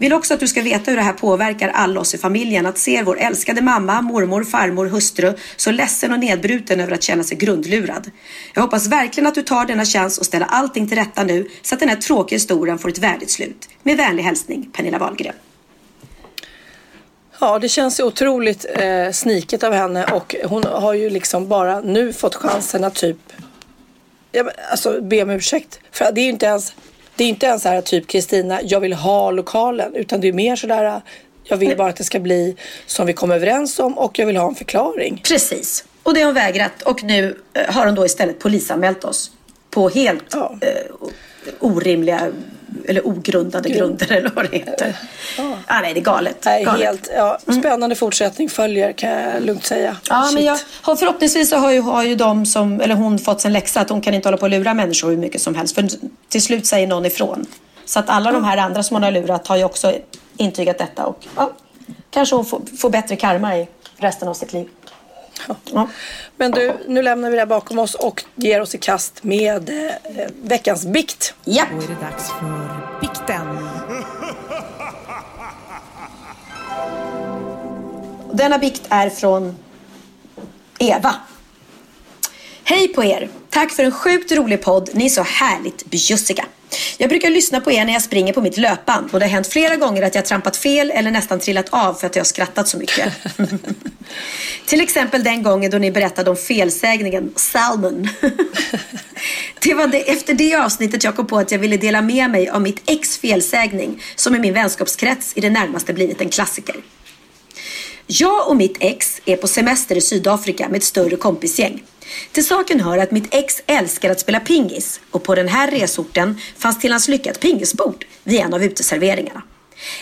Vill också att du ska veta hur det här påverkar alla oss i familjen. Att se vår älskade mamma, mormor, farmor, hustru så ledsen och nedbruten över att känna sig grundlurad. Jag hoppas verkligen att du tar denna chans och ställer allting till rätta nu så att den här tråkiga historien får ett värdigt slut. Med vänlig hälsning Pernilla Wahlgren. Ja, det känns ju otroligt eh, sniket av henne och hon har ju liksom bara nu fått chansen att typ ja, men, alltså, be om ursäkt. För det är ju inte ens det är inte ens så här typ Kristina, jag vill ha lokalen utan det är mer sådär jag vill bara att det ska bli som vi kom överens om och jag vill ha en förklaring. Precis. Och det har hon vägrat och nu eh, har hon då istället polisanmält oss. På helt Ja. eh, orimliga eller ogrundade grunder eller vad det heter. Ja. Ah, nej, det är galet. Nej, galet. helt, ja, spännande fortsättning följer kan jag lugnt säga. Ja, men jag, förhoppningsvis så har ju, har ju de som, eller hon fått sin läxa att hon kan inte hålla på och lura människor hur mycket som helst. För till slut säger någon ifrån. Så att alla de här andra som hon har lurat har ju också intygat detta. Och ja, kanske hon får, får bättre karma i resten av sitt liv. Ja. Men du, nu lämnar vi det här bakom oss och ger oss i kast med eh, veckans bikt. Ja. Då är det dags för bikten. Denna bikt är från Eva. Hej på er! Tack för en sjukt rolig podd. Ni är så härligt bjussiga. Jag brukar lyssna på er när jag springer på mitt löpband och det har hänt flera gånger att jag trampat fel eller nästan trillat av för att jag har skrattat så mycket. Till exempel den gången då ni berättade om felsägningen salmon. det var det, efter det avsnittet jag kom på att jag ville dela med mig av mitt ex felsägning som i min vänskapskrets i det närmaste blivit en klassiker. Jag och mitt ex är på semester i Sydafrika med ett större kompisgäng. Till saken hör att mitt ex älskar att spela pingis och på den här resorten fanns till hans lycka ett pingisbord vid en av uteserveringarna.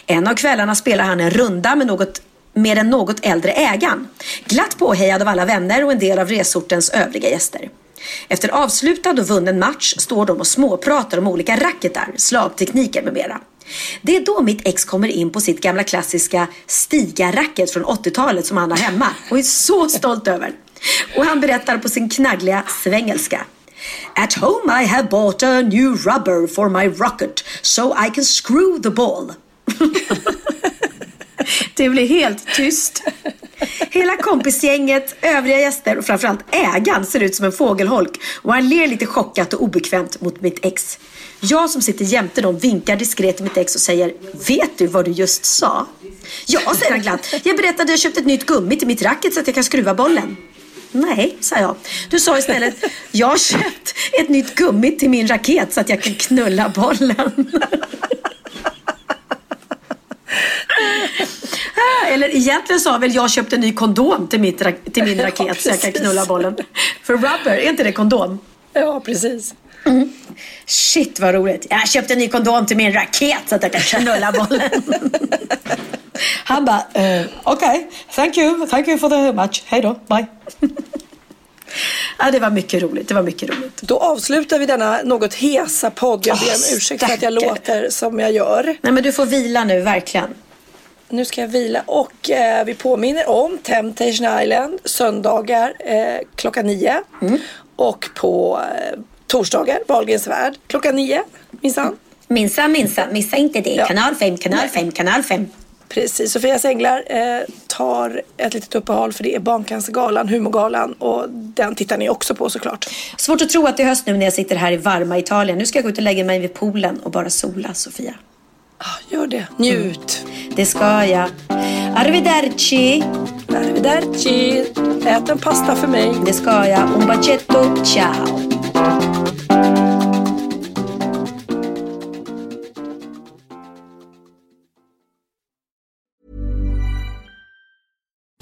En av kvällarna spelar han en runda med, något, med den något äldre ägaren. Glatt påhejad av alla vänner och en del av resortens övriga gäster. Efter avslutad och vunnen match står de och småpratar om olika racketar, slagtekniker med mera. Det är då mitt ex kommer in på sitt gamla klassiska Stiga-racket från 80-talet som han har hemma och är så stolt över. Och han berättar på sin knaggliga svengelska. At home I have bought a new rubber for my rocket so I can screw the ball. Det blir helt tyst. Hela kompisgänget, övriga gäster och framförallt ägaren ser ut som en fågelholk och han ler lite chockat och obekvämt mot mitt ex. Jag som sitter jämte dem vinkar diskret till mitt ex och säger Vet du vad du just sa? Ja, säger han glatt. Jag berättade att jag köpt ett nytt gummi till mitt racket så att jag kan skruva bollen. Nej, sa jag. Du sa istället Jag har köpt ett nytt gummi till min raket så att jag kan knulla bollen. Eller egentligen sa väl jag köpte en ny kondom till, mitt, till min raket ja, så jag kan knulla bollen. För rubber, är inte det kondom? Ja, precis. Mm. Shit vad roligt. Jag köpte en ny kondom till min raket så att jag kan knulla bollen. Han bara, uh, okej, okay. thank you, thank you for the match, hej då, bye. Ja, det var mycket roligt. Det var mycket roligt. Då avslutar vi denna något hesa podd. Jag ber om ursäkt för att jag låter som jag gör. Nej, men du får vila nu, verkligen. Nu ska jag vila och eh, vi påminner om Temptation Island söndagar eh, klockan nio. Mm. Och på eh, torsdagar Wahlgrens värld klockan nio. Minsann. Minsann, minsann. Missa inte det. Ja. Kanal 5, kanal 5, kanal 5. Precis, Sofias Änglar eh, tar ett litet uppehåll för det är Barncancergalan, Humorgalan och den tittar ni också på såklart. Svårt att tro att det är höst nu när jag sitter här i varma Italien. Nu ska jag gå ut och lägga mig vid poolen och bara sola, Sofia. Ah, gör det. Njut. Mm. Det ska jag. Arrivederci. Arrivederci. Ät en pasta för mig. Det ska jag. Un bacetto. Ciao.